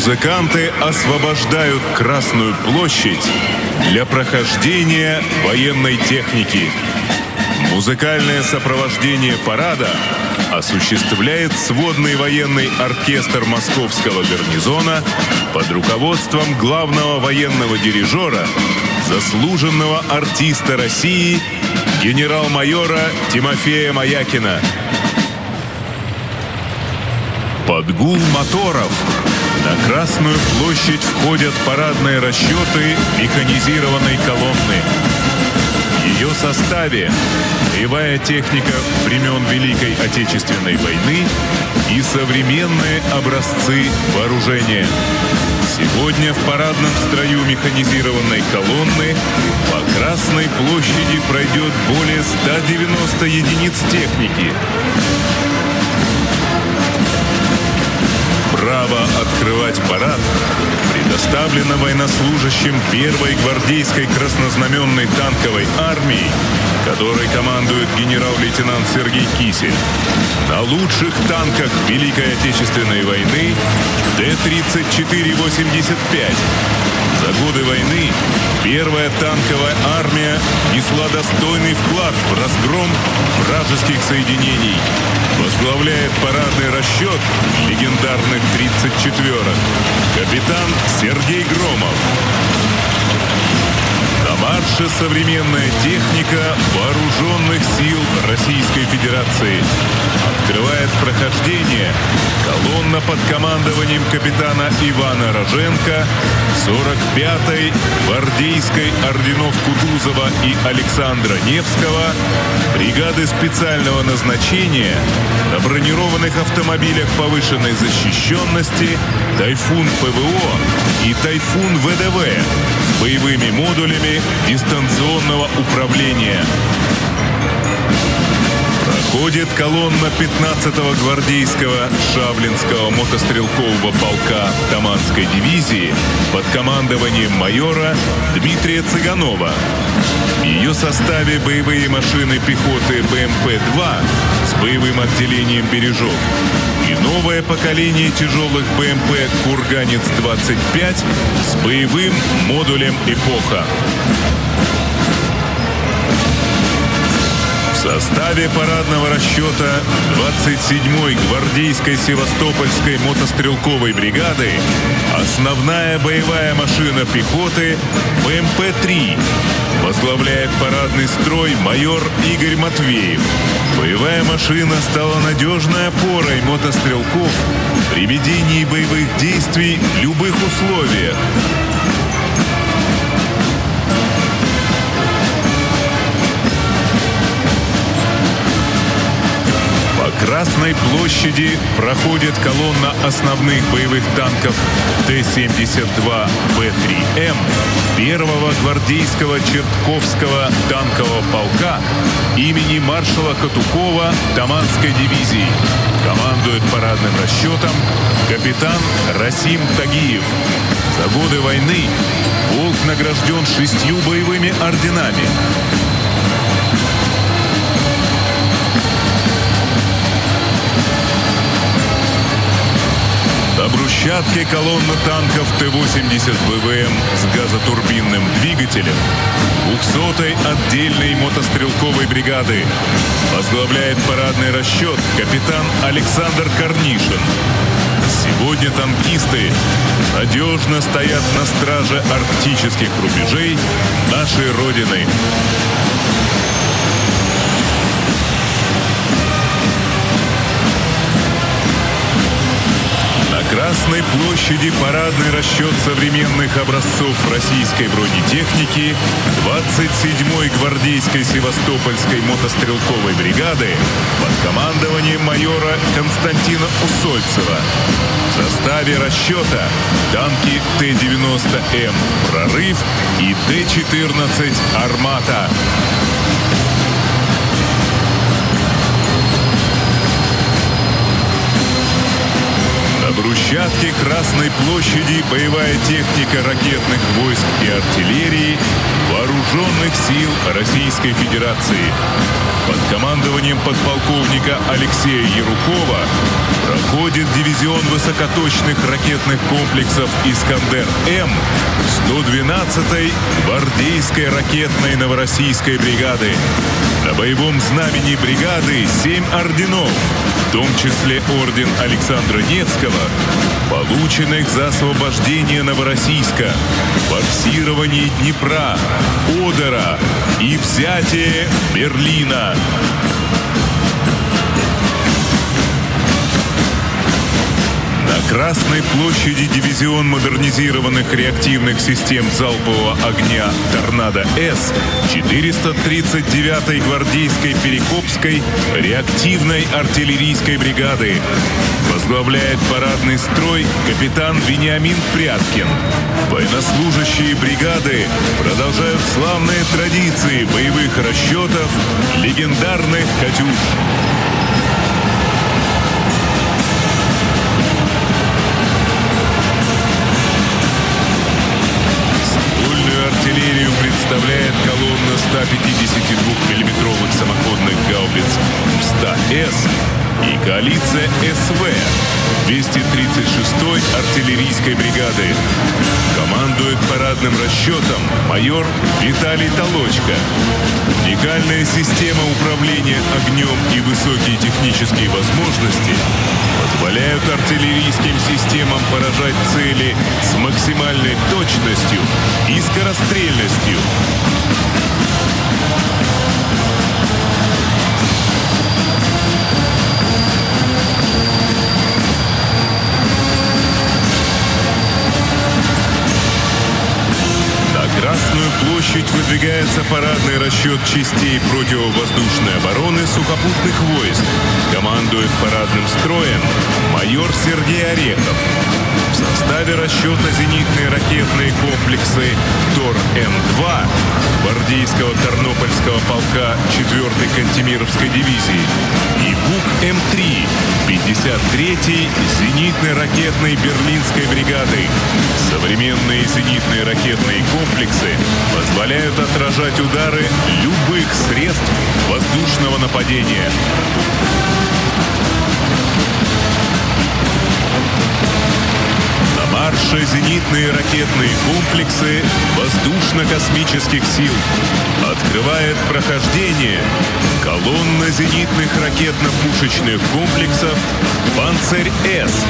Музыканты освобождают Красную площадь для прохождения военной техники. Музыкальное сопровождение парада осуществляет сводный военный оркестр Московского гарнизона под руководством главного военного дирижера, заслуженного артиста России генерал-майора Тимофея Маякина. Под гул моторов на Красную площадь входят парадные расчеты механизированной колонны. В ее составе боевая техника времен Великой Отечественной войны и современные образцы вооружения. Сегодня в парадном строю механизированной колонны по Красной площади пройдет более 190 единиц техники. Право открывать парад предоставлено военнослужащим первой гвардейской краснознаменной танковой армии, которой командует генерал-лейтенант Сергей Кисель. На лучших танках Великой Отечественной войны Т-34-85. За годы войны первая танковая армия несла достойный вклад в разгром вражеских соединений. Возглавляет парадный расчет легендарных 34-ок капитан Сергей Громов. На марше современная техника вооруженных сил Российской Федерации. Открывает прохождение колонна под командованием капитана Ивана Роженко 45-й гвардейской орденов Кутузова и Александра Невского бригады специального назначения на бронированных автомобилях повышенной защищенности «Тайфун ПВО» и «Тайфун ВДВ» боевыми модулями дистанционного управления. Проходит колонна 15-го гвардейского Шаблинского мотострелкового полка Таманской дивизии под командованием майора Дмитрия Цыганова. В ее составе боевые машины пехоты БМП-2 с боевым отделением «Бережок» новое поколение тяжелых БМП «Курганец-25» с боевым модулем «Эпоха». Составе парадного расчета 27-й гвардейской Севастопольской мотострелковой бригады основная боевая машина пехоты БМП-3 возглавляет парадный строй майор Игорь Матвеев. Боевая машина стала надежной опорой мотострелков при ведении боевых действий в любых условиях. Красной площади проходит колонна основных боевых танков Т-72Б3М первого гвардейского Чертковского танкового полка имени маршала Катукова Таманской дивизии. Командует парадным расчетом капитан Расим Тагиев. За годы войны полк награжден шестью боевыми орденами. Брусчатке колонна танков Т-80 БВМ с газотурбинным двигателем 200-й отдельной мотострелковой бригады возглавляет парадный расчет капитан Александр Корнишин. Сегодня танкисты надежно стоят на страже арктических рубежей нашей Родины. Красной площади парадный расчет современных образцов российской бронетехники 27-й гвардейской Севастопольской мотострелковой бригады под командованием майора Константина Усольцева. В составе расчета танки Т-90М «Прорыв» и Т-14 «Армата». На брусчатке Красной площади боевая техника ракетных войск и артиллерии Вооруженных сил Российской Федерации. Под командованием подполковника Алексея Ярукова проходит дивизион высокоточных ракетных комплексов «Искандер-М» 112-й гвардейской ракетной Новороссийской бригады. На боевом знамени бригады семь орденов, в том числе орден Александра Невского, полученных за освобождение Новороссийска, форсирование Днепра, Одера и взятие Берлина. Красной площади дивизион модернизированных реактивных систем залпового огня «Торнадо-С» 439-й гвардейской Перекопской реактивной артиллерийской бригады. Возглавляет парадный строй капитан Вениамин Пряткин. Военнослужащие бригады продолжают славные традиции боевых расчетов легендарных «Катюш». Представляет колонна 152 миллиметровых самоходных гаубиц МСТА-С и коалиция СВ 236-й артиллерийской бригады. Командует парадным расчетом майор Виталий Толочка. Уникальная система управления огнем и высокие технические возможности позволяют артиллерийским системам поражать цели с максимальной точностью и скорострельностью. Красную площадь выдвигается парадный расчет частей противовоздушной обороны сухопутных войск. Командует парадным строем майор Сергей Орехов. В составе расчета зенитные ракетные комплексы ТОР-М-2 гвардейского Тернопольского полка 4-й Кантемировской дивизии и БУК-М3 53-й зенитной ракетной Берлинской бригады. Современные зенитные ракетные комплексы позволяют отражать удары любых средств воздушного нападения. На марше зенитные ракетные комплексы воздушно-космических сил. Открывает прохождение колонна зенитных ракетно-пушечных комплексов «Панцирь-С»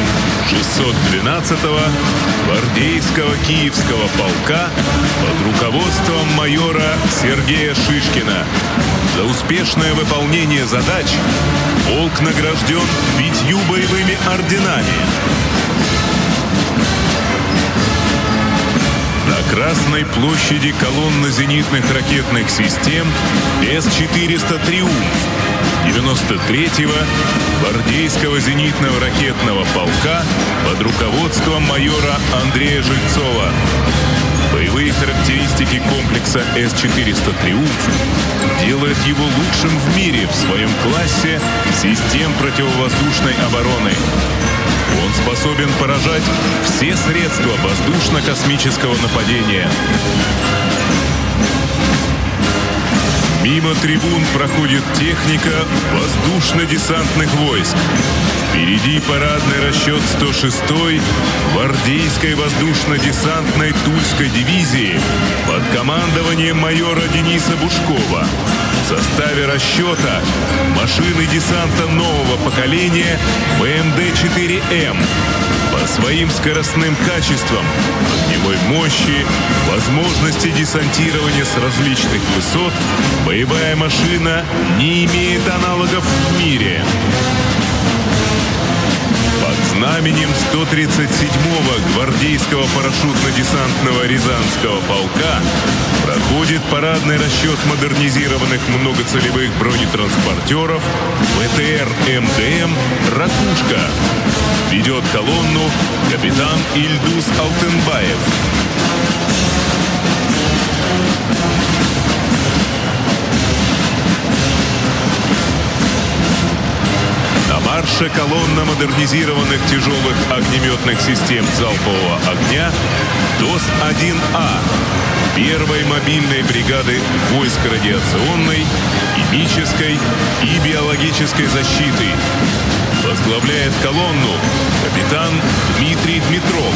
612-го гвардейского Киевского полка под руководством майора Сергея Шишкина. За успешное выполнение задач полк награжден пятью боевыми орденами. Красной площади колонна зенитных ракетных систем С-400 «Триумф» 93-го гвардейского зенитного ракетного полка под руководством майора Андрея Жильцова. Боевые характеристики комплекса С-400 «Триумф» делают его лучшим в мире в своем классе систем противовоздушной обороны. Он способен поражать все средства воздушно-космического нападения. Мимо трибун проходит техника воздушно-десантных войск. Впереди парадный расчет 106-й гвардейской воздушно-десантной Тульской дивизии под командованием майора Дениса Бушкова. В составе расчета машины десанта нового поколения БМД-4М. Своим скоростным качествам, огневой мощи, возможности десантирования с различных высот, боевая машина не имеет аналогов в мире. Знаменем 137-го гвардейского парашютно-десантного Рязанского полка проходит парадный расчет модернизированных многоцелевых бронетранспортеров ВТР МДМ «Ракушка». Ведет колонну капитан Ильдус Алтенбаев. Марша колонна модернизированных тяжелых огнеметных систем залпового огня ДОС-1А первой мобильной бригады войск радиационной, химической и биологической защиты. Возглавляет колонну капитан Дмитрий Дмитров.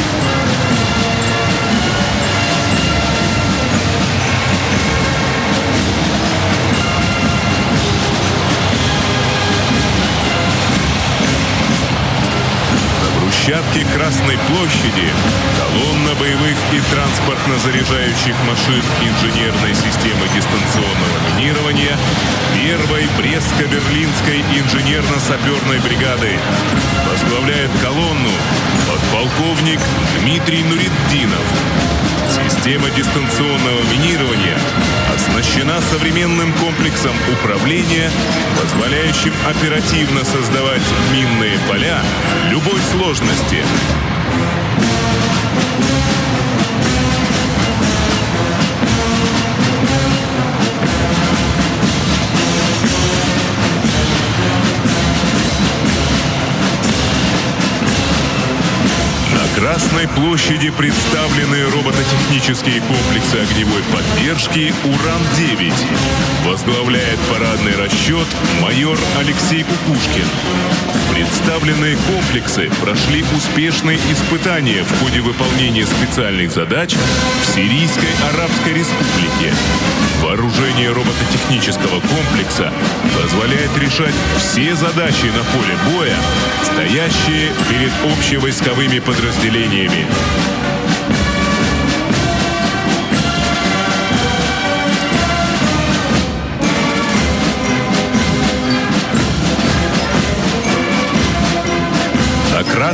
Площадке Красной площади колонна боевых и транспортно-заряжающих машин инженерной системы дистанционного минирования первой Брестско-Берлинской инженерно-саперной бригады возглавляет колонну подполковник Дмитрий Нуриддинов. Система дистанционного минирования оснащена современным комплексом управления, позволяющим оперативно создавать минные поля любой сложности. Красной площади представлены робототехнические комплексы огневой поддержки «Уран-9». Возглавляет парадный расчет майор Алексей Кукушкин. Представленные комплексы прошли успешные испытания в ходе выполнения специальных задач в Сирийской Арабской Республике. Вооружение робототехнического комплекса позволяет решать все задачи на поле боя, стоящие перед общевойсковыми подразделениями. На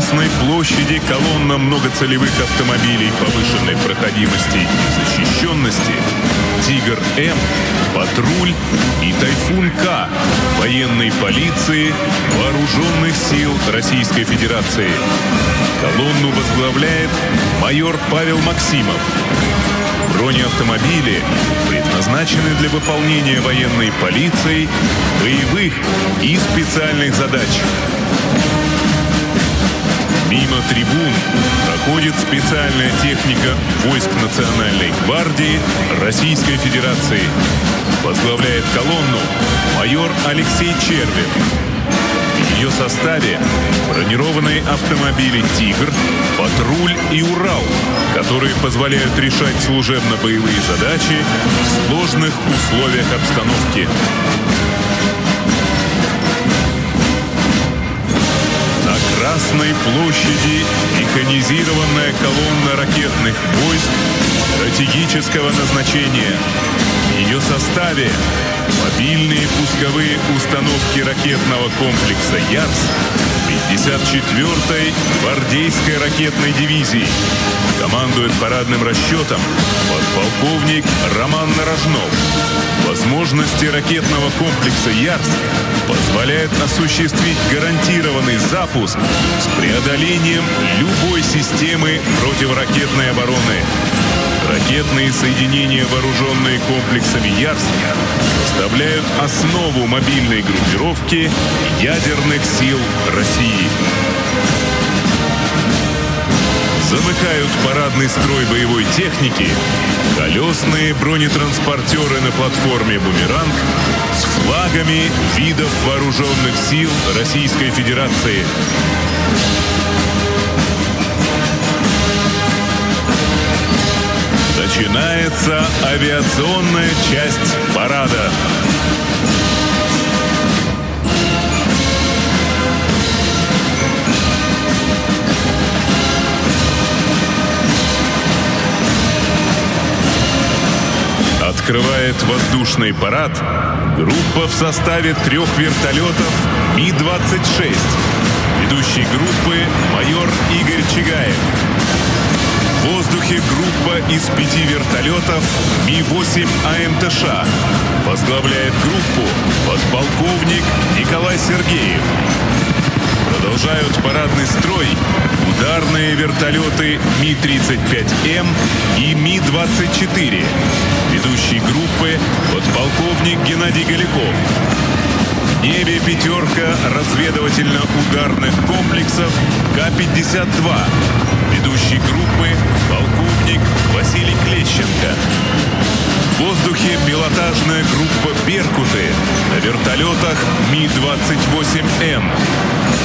Красной площади колонна многоцелевых автомобилей повышенной проходимости и защищенности «Тигр-М», «Патруль» и «Тайфун-К» военной полиции Вооруженных сил Российской Федерации. Колонну возглавляет майор Павел Максимов. Бронеавтомобили предназначены для выполнения военной полицией боевых и специальных задач. Мимо трибун проходит специальная техника войск Национальной гвардии Российской Федерации. Возглавляет колонну майор Алексей Червин. В ее составе бронированные автомобили «Тигр», «Патруль» и «Урал», которые позволяют решать служебно-боевые задачи в сложных условиях обстановки. Красной площади механизированная колонна ракетных войск стратегического назначения. В ее составе мобильные пусковые установки ракетного комплекса «Ярс» 54-й гвардейской ракетной дивизии. Командует парадным расчетом подполковник Роман Нарожнов. Возможности ракетного комплекса «Ярс» позволяют осуществить гарантированный запуск с преодолением любой системы противоракетной обороны. Ракетные соединения, вооруженные комплексами «Ярс», составляют основу мобильной группировки ядерных сил России. Замыкают парадный строй боевой техники колесные бронетранспортеры на платформе «Бумеранг» с флагами видов вооруженных сил Российской Федерации. Начинается авиационная часть парада. Открывает воздушный парад группа в составе трех вертолетов Ми-26. Ведущий группы майор Игорь Чигаев. В воздухе группа из пяти вертолетов Ми-8 АМТШ. Возглавляет группу подполковник Николай Сергеев. Продолжают парадный строй ударные вертолеты Ми-35М и Ми-24. Ведущий группы подполковник Геннадий Голяков. Небе пятерка разведывательно-ударных комплексов К-52. Ведущий группы полковник Василий Клещенко. В воздухе пилотажная группа «Беркуты» на вертолетах Ми-28М.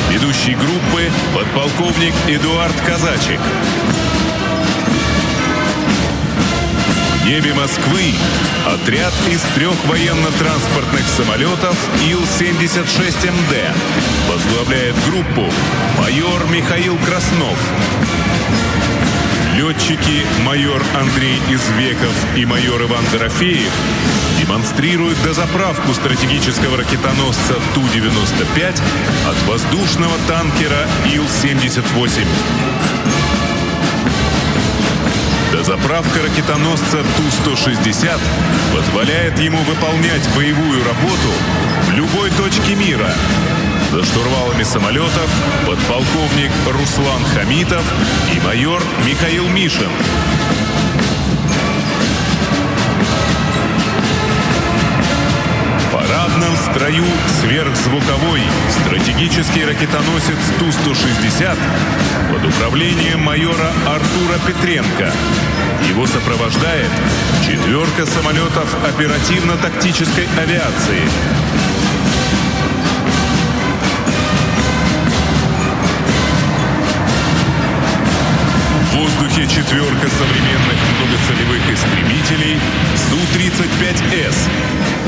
Ведущий группы подполковник Эдуард Казачек. Небе Москвы отряд из трех военно-транспортных самолетов Ил-76МД возглавляет группу майор Михаил Краснов. Летчики майор Андрей Извеков и майор Иван Дорофеев демонстрируют дозаправку стратегического ракетоносца Ту-95 от воздушного танкера Ил-78. Дозаправка ракетоносца Ту-160 позволяет ему выполнять боевую работу в любой точке мира. За штурвалами самолетов подполковник Руслан Хамитов и майор Михаил Мишин. Парадном строю сверхзвуковой стратегический ракетоносец Ту-160 под управлением майора Артура Петренко. Его сопровождает четверка самолетов оперативно-тактической авиации. В воздухе четверка современных многоцелевых истребителей Су-35С.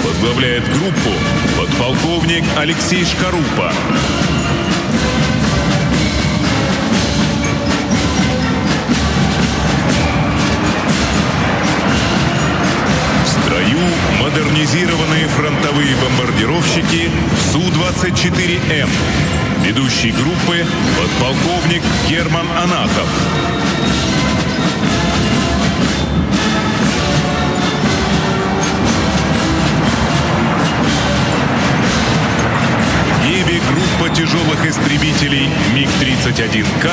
Возглавляет группу подполковник Алексей Шкарупа. Строю модернизированные фронтовые бомбардировщики Су-24М. Ведущий группы подполковник Герман Анахов. Тяжелых истребителей МиГ-31К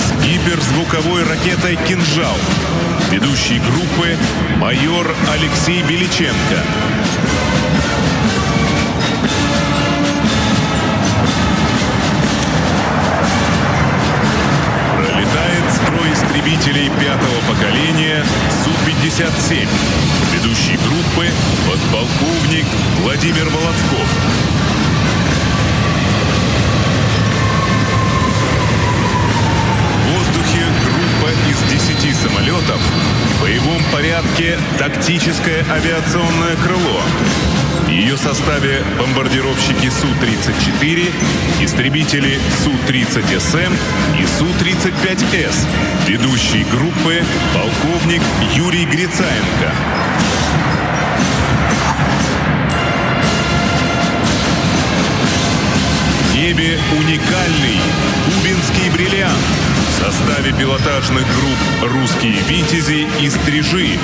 с гиперзвуковой ракетой «Кинжал». Ведущий группы майор Алексей Беличенко. Пролетает строй истребителей пятого поколения Су-57. Ведущий группы подполковник Владимир Володков. В воздухе группа из 10 самолетов в боевом порядке тактическое авиационное крыло. В ее составе бомбардировщики Су-34, истребители Су-30СМ и Су-35С. Ведущий группы полковник Юрий Грицаенко. В небе уникальный кубинский бриллиант в составе пилотажных групп «Русские Витязи» и «Стрижи»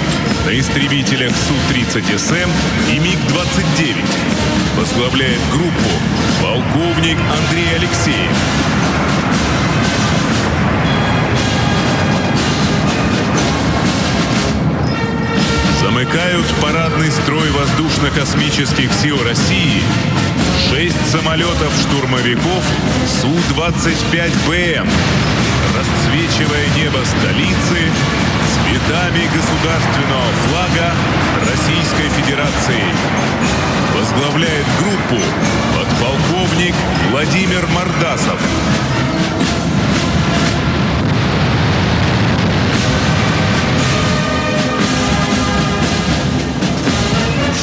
на истребителях Су-30СМ и МиГ-29. Возглавляет группу полковник Андрей Алексеев. Замыкают парадный строй воздушно-космических сил России шесть самолетов-штурмовиков Су-25БМ, расцвечивая небо столицы цветами государственного флага Российской Федерации. Возглавляет группу подполковник Владимир Мордасов.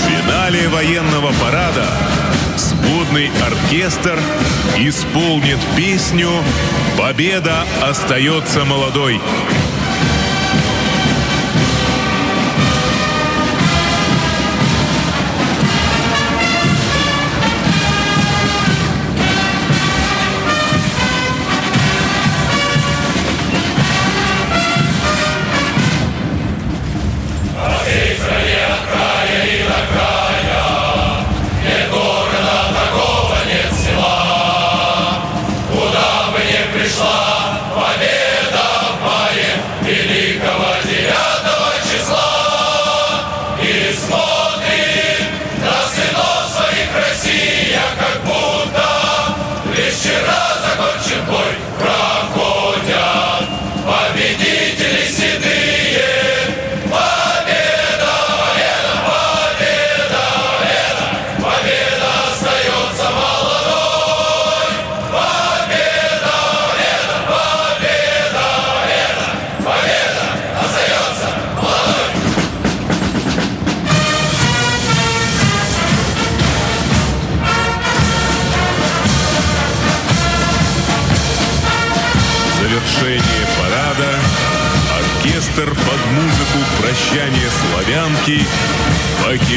Финале военного парада сводный оркестр исполнит песню «Победа остается молодой».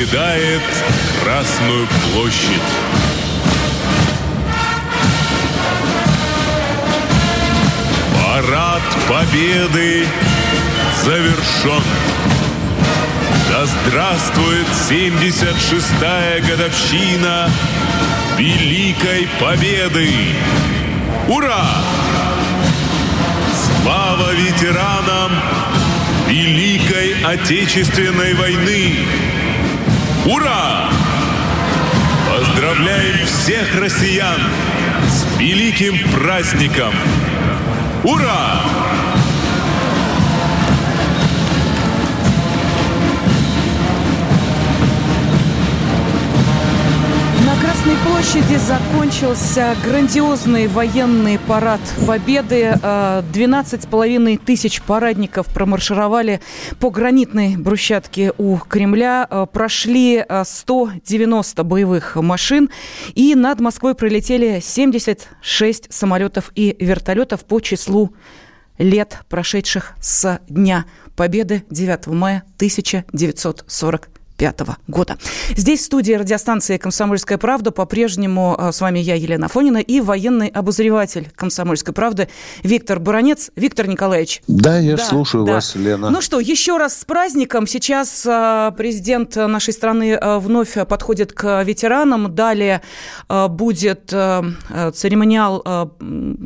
Покидает Красную площадь. Парад Победы завершен. Да здравствует 76-я годовщина Великой Победы! Ура! Слава ветеранам Великой Отечественной войны! Ура! Поздравляем всех россиян с великим праздником! Ура! Площади закончился грандиозный военный парад Победы. 12,5 тысяч парадников промаршировали по гранитной брусчатке у Кремля. Э, прошли 190 боевых машин. И над Москвой пролетели 76 самолетов и вертолетов по числу лет, прошедших с Дня Победы 9 мая 1940 1995 года. Здесь в студии радиостанции «Комсомольская правда» по-прежнему а, с вами я, Елена Фонина, и военный обозреватель «Комсомольской правды» Виктор Буранец. Виктор Николаевич. Да, я да, слушаю да. вас, Лена. Ну что, еще раз с праздником. Сейчас а, президент нашей страны а, вновь подходит к ветеранам. Далее будет церемониал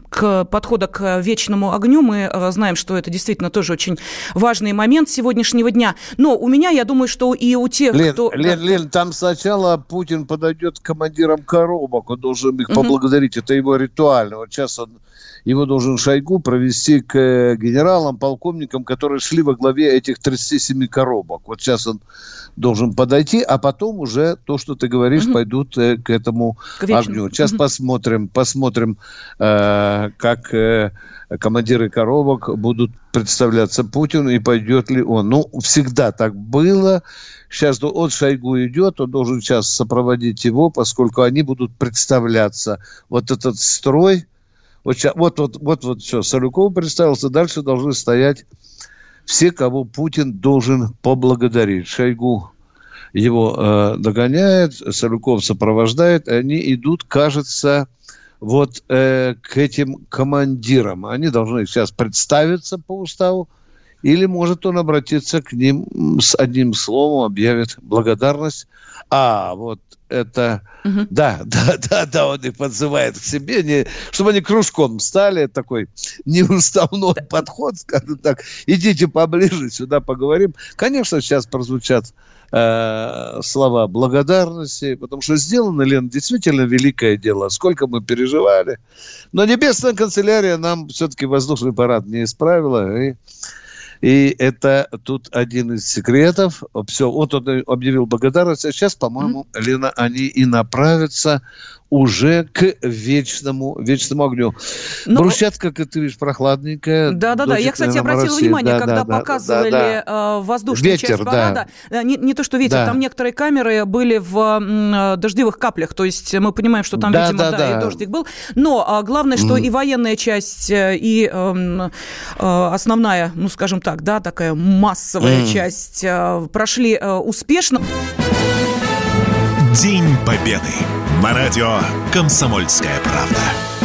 к подхода к вечному огню. Мы знаем, что это действительно тоже очень важный момент сегодняшнего дня. Но у меня, я думаю, что и у тех, Лен, кто... Лен, Лен, там сначала Путин подойдет к командирам коробок, он должен их угу. поблагодарить, это его ритуально. Вот сейчас он, его должен Шойгу провести к э, генералам, полковникам, которые шли во главе этих 37 коробок. Вот сейчас он должен подойти, а потом уже то, что ты говоришь, угу. пойдут э, к этому к огню. Сейчас угу. посмотрим, посмотрим, э, как э, командиры коробок будут представляться Путину и пойдет ли он. Ну, всегда так было. Сейчас от Шойгу идет, он должен сейчас сопроводить его, поскольку они будут представляться. Вот этот строй, вот, вот, вот, вот, вот все, Салюков представился, дальше должны стоять все, кого Путин должен поблагодарить. Шойгу его э, догоняет, Салюков сопровождает, они идут, кажется, вот э, к этим командирам. Они должны сейчас представиться по уставу, или может он обратиться к ним с одним словом, объявит благодарность. А, вот это... Угу. Да, да, да, да, он их подзывает к себе, не, чтобы они кружком стали, такой неуставной да. подход, скажем так. Идите поближе, сюда поговорим. Конечно, сейчас прозвучат э, слова благодарности, потому что сделано, Лен, действительно великое дело. Сколько мы переживали. Но Небесная канцелярия нам все-таки воздушный парад не исправила. И и это тут один из секретов. Все, вот он объявил благодарность. А сейчас, по-моему, mm-hmm. Лена, они и направятся уже к вечному, вечному огню. Но... Брусчатка, как ты видишь, прохладненькая. Да-да-да. Я, кстати, обратила России. внимание, да, когда да, показывали да, да. Э, воздушную ветер, часть парада. Да. Э, не, не то, что ветер, да. там некоторые камеры были в э, дождевых каплях. То есть мы понимаем, что там, да, видимо, да, да, да, и дождик был. Но а, главное, что mm. и военная часть, и э, э, основная, ну, скажем так, да, такая массовая mm. часть э, прошли э, успешно. День Победы. На радио «Комсомольская правда».